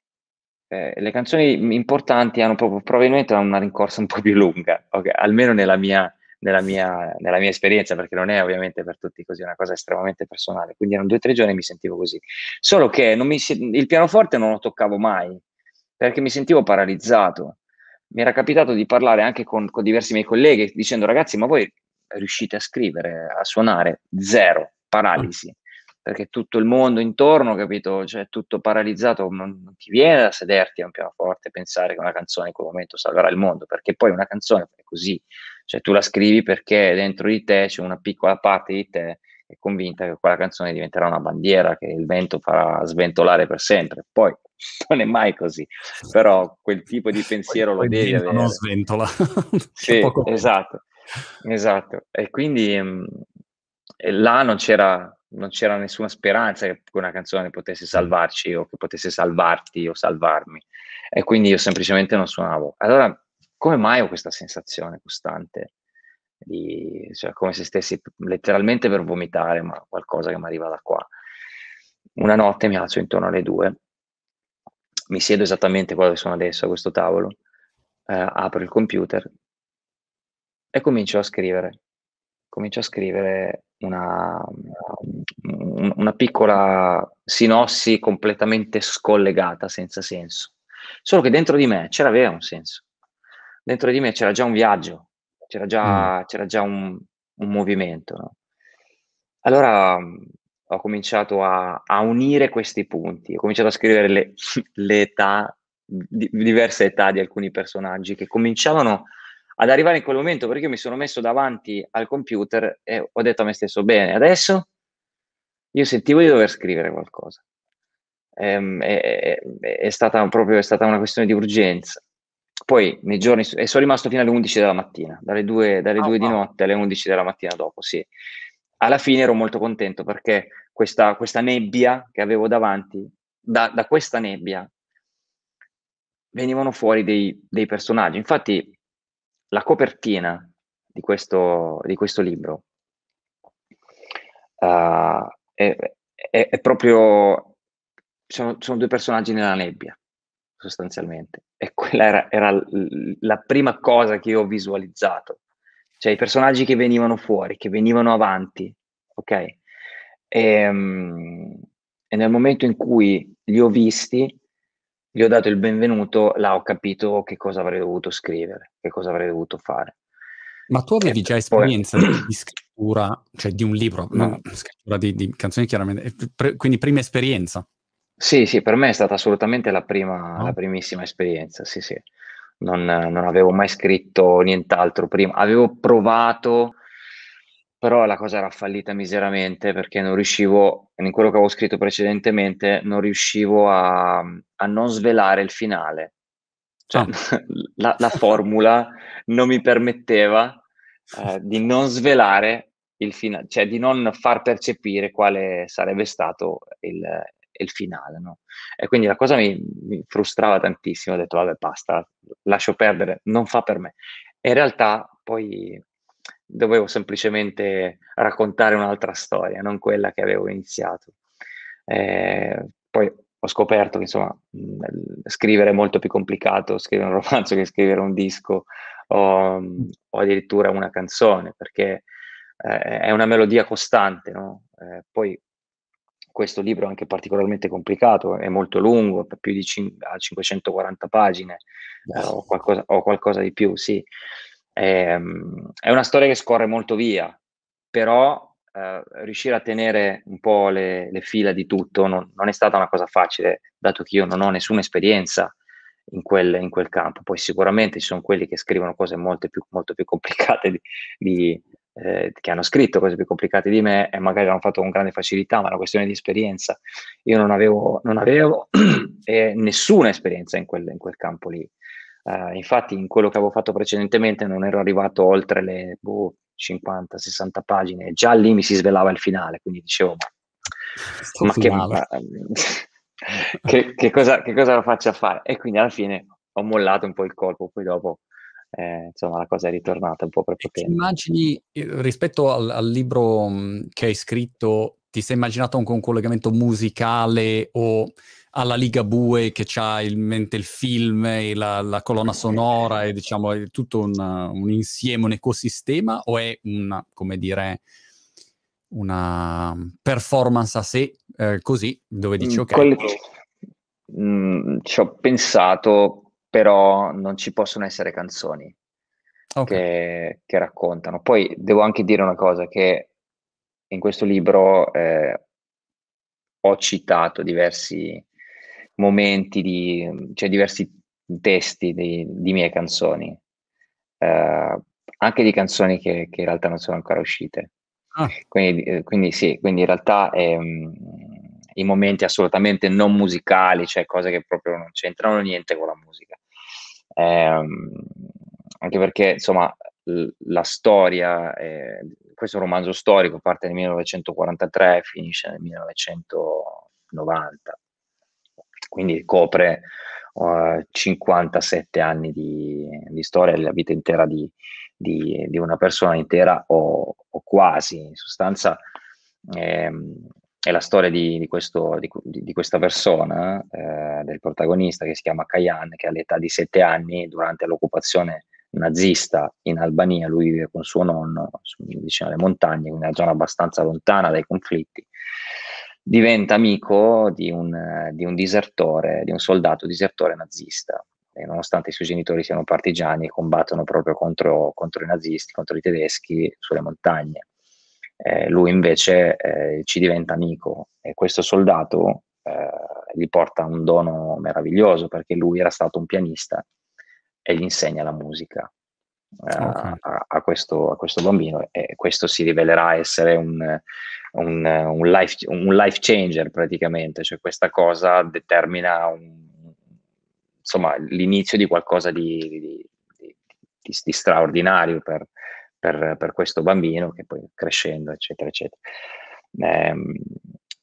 Eh, le canzoni importanti hanno proprio, probabilmente una rincorsa un po' più lunga, okay? almeno nella mia, nella, mia, nella mia, esperienza, perché non è ovviamente per tutti così, una cosa estremamente personale. Quindi erano due o tre giorni e mi sentivo così. Solo che mi, il pianoforte non lo toccavo mai, perché mi sentivo paralizzato. Mi era capitato di parlare anche con, con diversi miei colleghi dicendo ragazzi ma voi riuscite a scrivere, a suonare? Zero, paralisi. Perché tutto il mondo intorno, capito? Cioè tutto paralizzato, non, non ti viene da sederti a un pianoforte e pensare che una canzone in quel momento salverà il mondo, perché poi una canzone è così, cioè tu la scrivi perché dentro di te c'è una piccola parte di te è convinta che quella canzone diventerà una bandiera che il vento farà sventolare per sempre. Poi [LAUGHS] non è mai così, però quel tipo di pensiero lo devi avere. Non sventola. [LAUGHS] sì, esatto, esatto. E quindi mh, e là non c'era, non c'era nessuna speranza che una canzone potesse salvarci o che potesse salvarti o salvarmi. E quindi io semplicemente non suonavo. Allora, come mai ho questa sensazione costante? Di, cioè, come se stessi letteralmente per vomitare, ma qualcosa che mi arriva da qua. Una notte mi alzo intorno alle due mi siedo esattamente quello che sono adesso a questo tavolo, eh, apro il computer e comincio a scrivere. Comincio a scrivere una, una piccola sinossi completamente scollegata, senza senso. Solo che dentro di me c'era un senso. Dentro di me c'era già un viaggio, c'era già, mm. c'era già un, un movimento. No? Allora ho cominciato a, a, unire questi punti, ho cominciato a scrivere le, [LAUGHS] le età, di, diverse età di alcuni personaggi che cominciavano ad arrivare in quel momento perché io mi sono messo davanti al computer e ho detto a me stesso, bene, adesso io sentivo di dover scrivere qualcosa. Ehm, è, è, è, stata proprio è stata una questione di urgenza. Poi nei giorni, e sono rimasto fino alle 11 della mattina, dalle 2, dalle oh, 2 wow. di notte alle 11 della mattina dopo, sì. Alla fine ero molto contento perché questa, questa nebbia che avevo davanti, da, da, questa nebbia venivano fuori dei, dei personaggi. Infatti la copertina di questo, di questo libro uh, è, è, è, proprio, sono, sono due personaggi nella nebbia sostanzialmente. E quella era, era, la prima cosa che io ho visualizzato. Cioè i personaggi che venivano fuori, che venivano avanti, ok? E, ehm, e nel momento in cui li ho visti, gli ho dato il benvenuto, là ho capito che cosa avrei dovuto scrivere, che cosa avrei dovuto fare. Ma tu avevi già esperienza poi... [CLEARS THROAT] di, scrittura, cioè di un libro, no. scrittura di, di, canzoni chiaramente, quindi prima esperienza? Sì, sì, per me è stata assolutamente la prima, no. la primissima esperienza, sì, sì. Non, non, avevo mai scritto nient'altro prima. Avevo provato, però la cosa era fallita miseramente perché non riuscivo, in quello che avevo scritto precedentemente, non riuscivo a, a non svelare il finale. Cioè, ah. [LAUGHS] la, la, formula non mi permetteva eh, di non svelare il finale, cioè di non far percepire quale sarebbe stato il, il finale. No? E quindi la cosa mi, mi, frustrava tantissimo, ho detto vabbè basta, lascio perdere, non fa per me. E in realtà poi dovevo semplicemente raccontare un'altra storia, non quella che avevo iniziato. Eh, poi ho scoperto che insomma scrivere è molto più complicato, scrivere un romanzo che scrivere un disco o, o addirittura una canzone, perché eh, è una melodia costante, no? eh, poi questo libro è anche particolarmente complicato, è molto lungo, più di cin- 540 pagine eh, o, qualcosa, o, qualcosa, di più, sì. È, ehm, è, una storia che scorre molto via, però eh, riuscire a tenere un po' le, le fila di tutto non, non, è stata una cosa facile, dato che io non ho nessuna esperienza in quel, in quel campo. Poi sicuramente ci sono quelli che scrivono cose molto più, molto più complicate di, di eh, che hanno scritto cose più complicate di me e magari hanno fatto con grande facilità, ma è una questione di esperienza. Io non avevo, non avevo eh, [CLEARS THROAT] nessuna esperienza in quel, in quel campo lì. Uh, infatti, in quello che avevo fatto precedentemente non ero arrivato oltre le boh, 50-60 pagine, già lì mi si svelava il finale, quindi dicevo, ma, ma che, ma, [LAUGHS] che, che, cosa, che cosa lo faccio a fare? E quindi alla fine ho mollato un po' il colpo, poi dopo eh, insomma la cosa è ritornata un po' per potere. Immagini, eh, rispetto al, al libro mh, che hai scritto, ti sei immaginato anche un collegamento musicale o alla Liga Bue che ha in mente il film e la, la colonna sonora e diciamo è tutto un, un, insieme, un ecosistema o è una, come dire, una performance a sé eh, così dove dici mm, ok. Quelle... Mm, ci ho pensato però non ci possono essere canzoni okay. che, che, raccontano. Poi devo anche dire una cosa, che in questo libro eh, ho citato diversi momenti, di, cioè diversi testi di, di mie canzoni, eh, anche di canzoni che, che, in realtà non sono ancora uscite. Ah. Quindi, eh, quindi, sì, quindi in realtà ehm, i momenti assolutamente non musicali, cioè cose che proprio non c'entrano niente con la musica. Ehm, anche perché, insomma, l- la storia, è, questo è un romanzo storico, parte nel 1943 e finisce nel 1990, quindi copre uh, 57 anni di, di, storia, la vita intera di, di, di una persona intera o, o, quasi, in sostanza. Ehm, è la storia di, di, questo, di, di questa persona, eh, del protagonista che si chiama Kayan, che all'età di sette anni, durante l'occupazione nazista in Albania, lui vive con suo nonno vicino alle montagne, in una zona abbastanza lontana dai conflitti, diventa amico di un, di un disertore, di un soldato disertore nazista. E nonostante i suoi genitori siano partigiani, combattono proprio contro, contro i nazisti, contro i tedeschi sulle montagne eh, lui invece eh, ci diventa amico e questo soldato eh, gli porta un dono meraviglioso perché lui era stato un pianista e gli insegna la musica eh, okay. a, a, questo, a, questo, bambino e questo si rivelerà essere un, un, un, life, un life changer praticamente, cioè questa cosa determina un insomma, l'inizio di qualcosa di, di, di, di straordinario per, per, per, questo bambino che poi crescendo, eccetera, eccetera. Eh,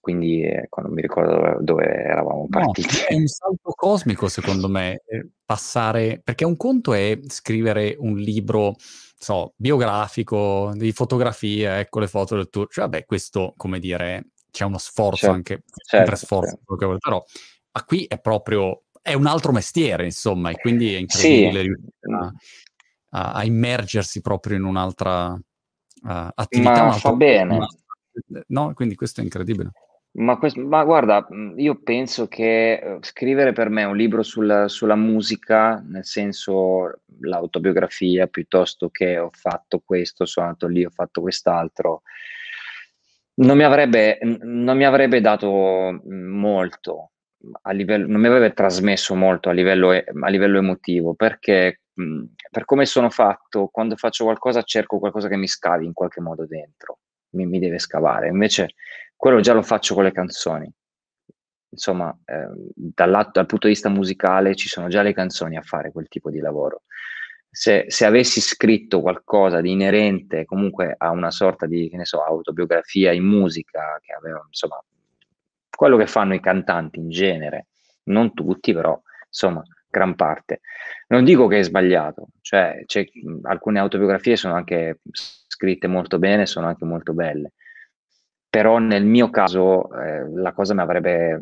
quindi ecco, non mi ricordo dove, eravamo partiti. No, è un salto cosmico, secondo me, eh, passare, perché un conto è scrivere un libro so, biografico, di fotografie, ecco le foto del tour, cioè vabbè, questo, come dire, c'è uno sforzo certo, anche, certo, sforzo, certo. però ma qui è proprio, è un altro mestiere, insomma, e quindi è incredibile sì. riuscire a, a, immergersi proprio in un'altra uh, attività. Ma fa bene. Una, no, quindi questo è incredibile. Ma, questo, ma, guarda, io penso che eh, scrivere per me un libro sul, sulla musica, nel senso l'autobiografia, piuttosto che ho fatto questo, sono andato lì, ho fatto quest'altro, non mi avrebbe, non mi avrebbe dato molto, a livello, non mi avrebbe trasmesso molto a livello, a livello emotivo, perché mh, per come sono fatto, quando faccio qualcosa cerco qualcosa che mi scavi in qualche modo dentro, mi, mi deve scavare. Invece quello già lo faccio con le canzoni. Insomma, eh, dal, dal punto di vista musicale ci sono già le canzoni a fare quel tipo di lavoro. Se, se, avessi scritto qualcosa di inerente comunque a una sorta di, che ne so, autobiografia in musica, che aveva, insomma, quello che fanno i cantanti in genere, non tutti, però, insomma, gran parte. Non dico che è sbagliato, cioè alcune autobiografie sono anche scritte molto bene, sono anche molto belle, però nel mio caso eh, la cosa mi avrebbe,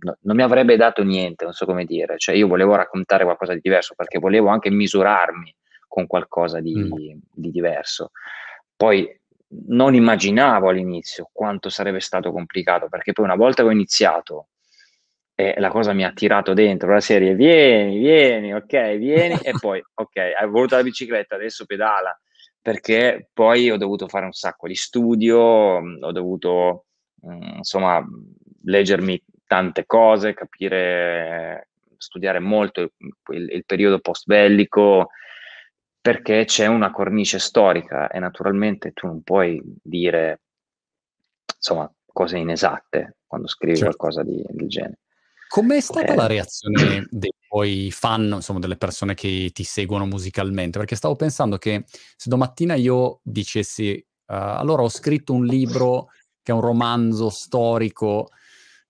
no, non mi avrebbe dato niente, non so come dire, cioè io volevo raccontare qualcosa di diverso perché volevo anche misurarmi con qualcosa di, mm. di diverso. Poi non immaginavo all'inizio quanto sarebbe stato complicato perché poi una volta che ho iniziato e la cosa mi ha tirato dentro la serie vieni, vieni, ok, vieni e [LAUGHS] poi ok, hai voluto la bicicletta, adesso pedala perché poi ho dovuto fare un sacco di studio, ho dovuto insomma leggermi tante cose, capire, studiare molto il, il periodo post bellico perché c'è una cornice storica e naturalmente tu non puoi dire insomma cose inesatte quando scrivi certo. qualcosa di, del genere. Com'è stata eh. la reazione dei tuoi fan, insomma, delle persone che ti seguono musicalmente? Perché stavo pensando che se domattina io dicessi, uh, allora ho scritto un libro che è un romanzo storico,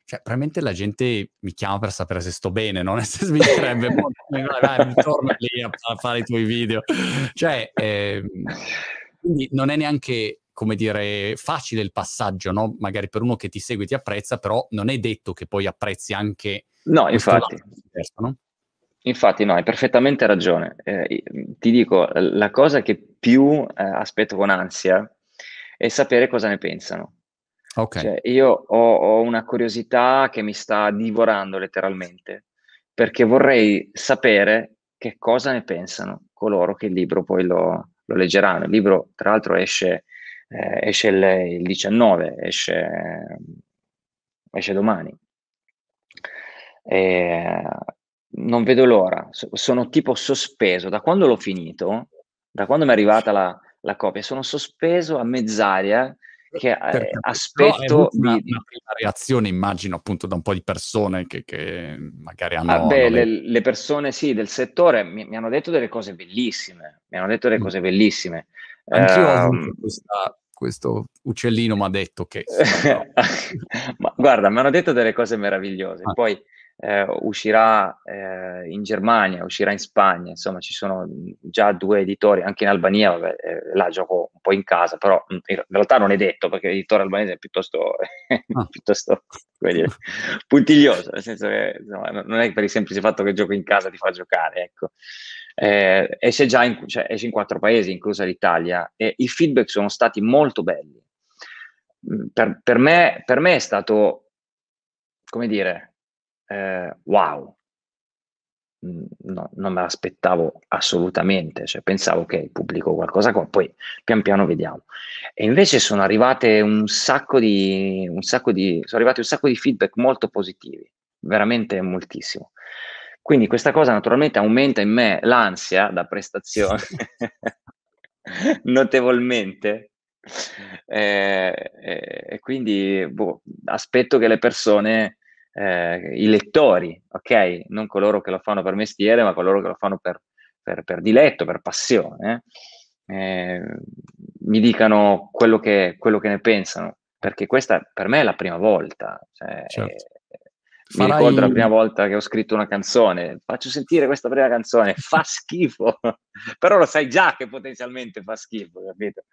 cioè, probabilmente la gente mi chiama per sapere se sto bene, no? [LAUGHS] Nel senso mi direbbe, [LAUGHS] vai, vai, torna lì a, a, fare i tuoi video. Cioè, eh, quindi non è neanche come dire, facile il passaggio, no? Magari per uno che ti segue e ti apprezza, però non è detto che poi apprezzi anche... No, infatti. Diverso, no? Infatti, no, hai perfettamente ragione. Eh, ti dico, la cosa che più eh, aspetto con ansia è sapere cosa ne pensano. Okay. Cioè, io ho, ho, una curiosità che mi sta divorando letteralmente, perché vorrei sapere che cosa ne pensano coloro che il libro poi lo, lo leggeranno. Il libro, tra l'altro, esce eh, esce il, il 19, esce, esce domani. E non vedo l'ora, sono tipo sospeso, da quando l'ho finito, da quando mi è arrivata la, la copia, sono sospeso a mezz'aria che eh, aspetto no, una, di... una prima reazione immagino appunto da un po' di persone che, che magari hanno... Ah, beh, le, le, persone sì del settore mi, mi, hanno detto delle cose bellissime, mi hanno detto delle mm. cose bellissime. Anch'io ho avuto ehm, questa, questo uccellino mi ha detto che... [LAUGHS] Ma, guarda, mi hanno detto delle cose meravigliose. Ah. Poi eh, uscirà eh, in Germania, uscirà in Spagna, insomma ci sono già due editori, anche in Albania, vabbè, eh, là gioco un po' in casa, però in realtà non è detto perché l'editore albanese è piuttosto, [LAUGHS] ah. piuttosto dire, puntiglioso, nel senso che insomma, non è per il semplice fatto che gioco in casa ti fa giocare, ecco eh, esce già in, cioè, esce in quattro paesi, inclusa l'Italia, e i feedback sono stati molto belli. Mm, per, per, me, per me, è stato, come dire, eh, wow, mm, no, non me l'aspettavo assolutamente, cioè, pensavo che pubblico qualcosa qua, poi pian piano vediamo. E invece sono arrivate un sacco di, un sacco di, sono arrivati un sacco di feedback molto positivi, veramente moltissimo. Quindi questa cosa naturalmente aumenta in me l'ansia da prestazione [LAUGHS] notevolmente eh, eh, e quindi boh, aspetto che le persone eh, i lettori, ok? Non coloro che lo fanno per mestiere, ma coloro che lo fanno per, per, per diletto, per passione, eh, mi dicano quello che, quello che, ne pensano, perché questa per me è la prima volta. Cioè, certo. Mi Farai... ricordo la prima volta che ho scritto una canzone, faccio sentire questa prima canzone, [LAUGHS] fa schifo, però lo sai già che potenzialmente fa schifo, capito?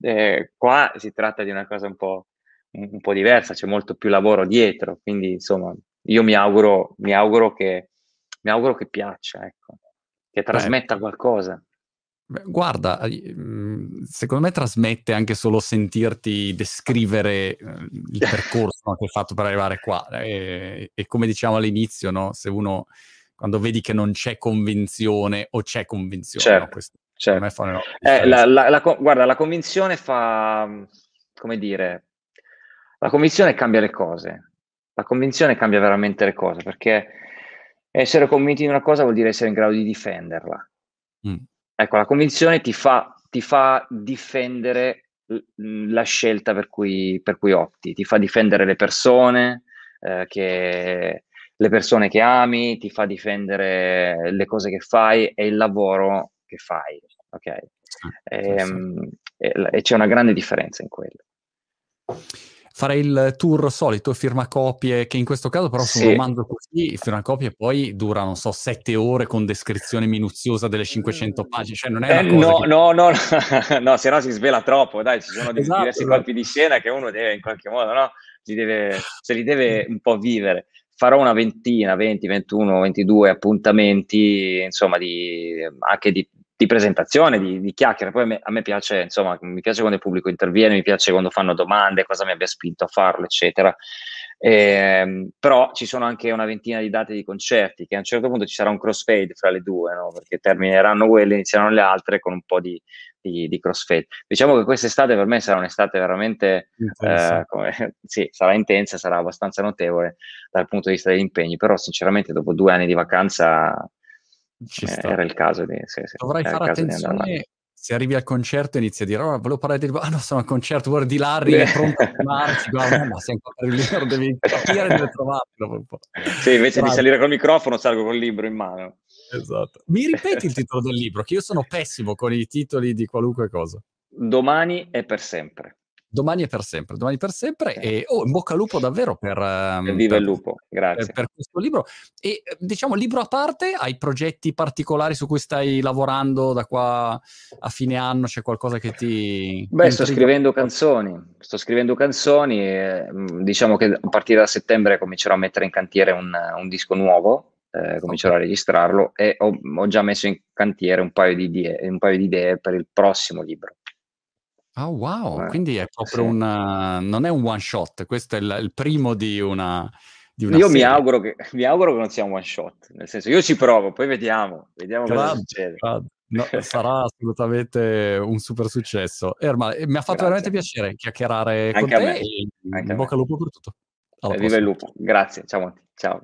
Eh, qua si tratta di una cosa un po', un, un po' diversa, c'è molto più lavoro dietro, quindi insomma io mi auguro, mi auguro, che, mi auguro che piaccia, ecco, che trasmetta Beh. qualcosa. Guarda, mhmm, secondo me trasmette anche solo sentirti descrivere ehm, il percorso che hai fatto per arrivare qua. E, e come diciamo all'inizio, no? se uno quando vedi che non c'è convinzione o c'è convinzione, certo, no? Questo, certo. Fa una eh, la, la, la, guarda, la convinzione fa, come dire, la convinzione cambia le cose. La convinzione cambia veramente le cose perché essere convinti di una cosa vuol dire essere in grado di difenderla. Mm. Ecco, la convinzione ti fa, ti fa difendere la scelta per cui, per cui, opti, ti fa difendere le persone, eh, che, le persone che ami, ti fa difendere le cose che fai e il lavoro che fai. Ok? E, ehm, e, e c'è una grande differenza in quello fare il tour solito, firma copie, che in questo caso però su sì. un romanzo così, firma copie poi dura, non so, sette ore con descrizione minuziosa delle 500 pagine, cioè non è eh, no, che... no, no, no, [LAUGHS] no, se no si svela troppo, dai, ci sono esatto, diversi esatto. colpi di scena che uno deve in qualche modo, no? Si deve, se li deve un po' vivere. Farò una ventina, 20, 21, 22 appuntamenti, insomma, di, anche di di presentazione, di, di chiacchiere. Poi a me, a me, piace, insomma, mi piace quando il pubblico interviene, mi piace quando fanno domande, cosa mi abbia spinto a farlo, eccetera. Eh, però ci sono anche una ventina di date di concerti che a un certo punto ci sarà un crossfade fra le due, no? perché termineranno quelle, inizieranno le altre con un po' di, di, di crossfade. Diciamo che quest'estate per me sarà un'estate veramente, eh, come, [LAUGHS] sì, sarà intensa, sarà abbastanza notevole dal punto di vista degli impegni, però sinceramente dopo due anni di vacanza eh, era il caso di... Sì, sì, Dovrai fare attenzione se arrivi al concerto e inizi a dire, oh, volevo parlare di... Ah no, sono al concerto, guardi Larry, è pronto a filmarci, guarda, ma sei ancora il libro, devi [LAUGHS] capire dove trovarlo un po'. Sì, invece di salire col microfono salgo col libro in mano. Esatto. Mi ripeti il titolo del libro, che io sono pessimo con i titoli di qualunque cosa. Domani è per sempre. Domani è per sempre, domani per sempre e oh, in bocca al lupo davvero per, um, Viva il lupo, grazie. Per, per, questo libro. E diciamo, libro a parte, hai progetti particolari su cui stai lavorando da qua a fine anno? C'è qualcosa che ti... Beh, sto scrivendo canzoni, sto scrivendo canzoni e diciamo che a partire da settembre comincerò a mettere in cantiere un, un disco nuovo, eh, comincerò okay. a registrarlo e ho, ho, già messo in cantiere un paio, di idee, un paio di idee per il prossimo libro. Ah, wow! Eh, Quindi è proprio sì. una non è un one shot, questo è il il primo di una di una Io mi auguro che mi auguro che non sia un one shot, nel senso io ci provo, poi vediamo, vediamo cosa Grande, succede. No, [LAUGHS] sarà assolutamente un super successo. Ermal, mi ha fatto veramente piacere chiacchierare con Anche a te me, e anche in bocca al lupo per tutto. Alla Eh, viva il lupo. Grazie, ciao ciao.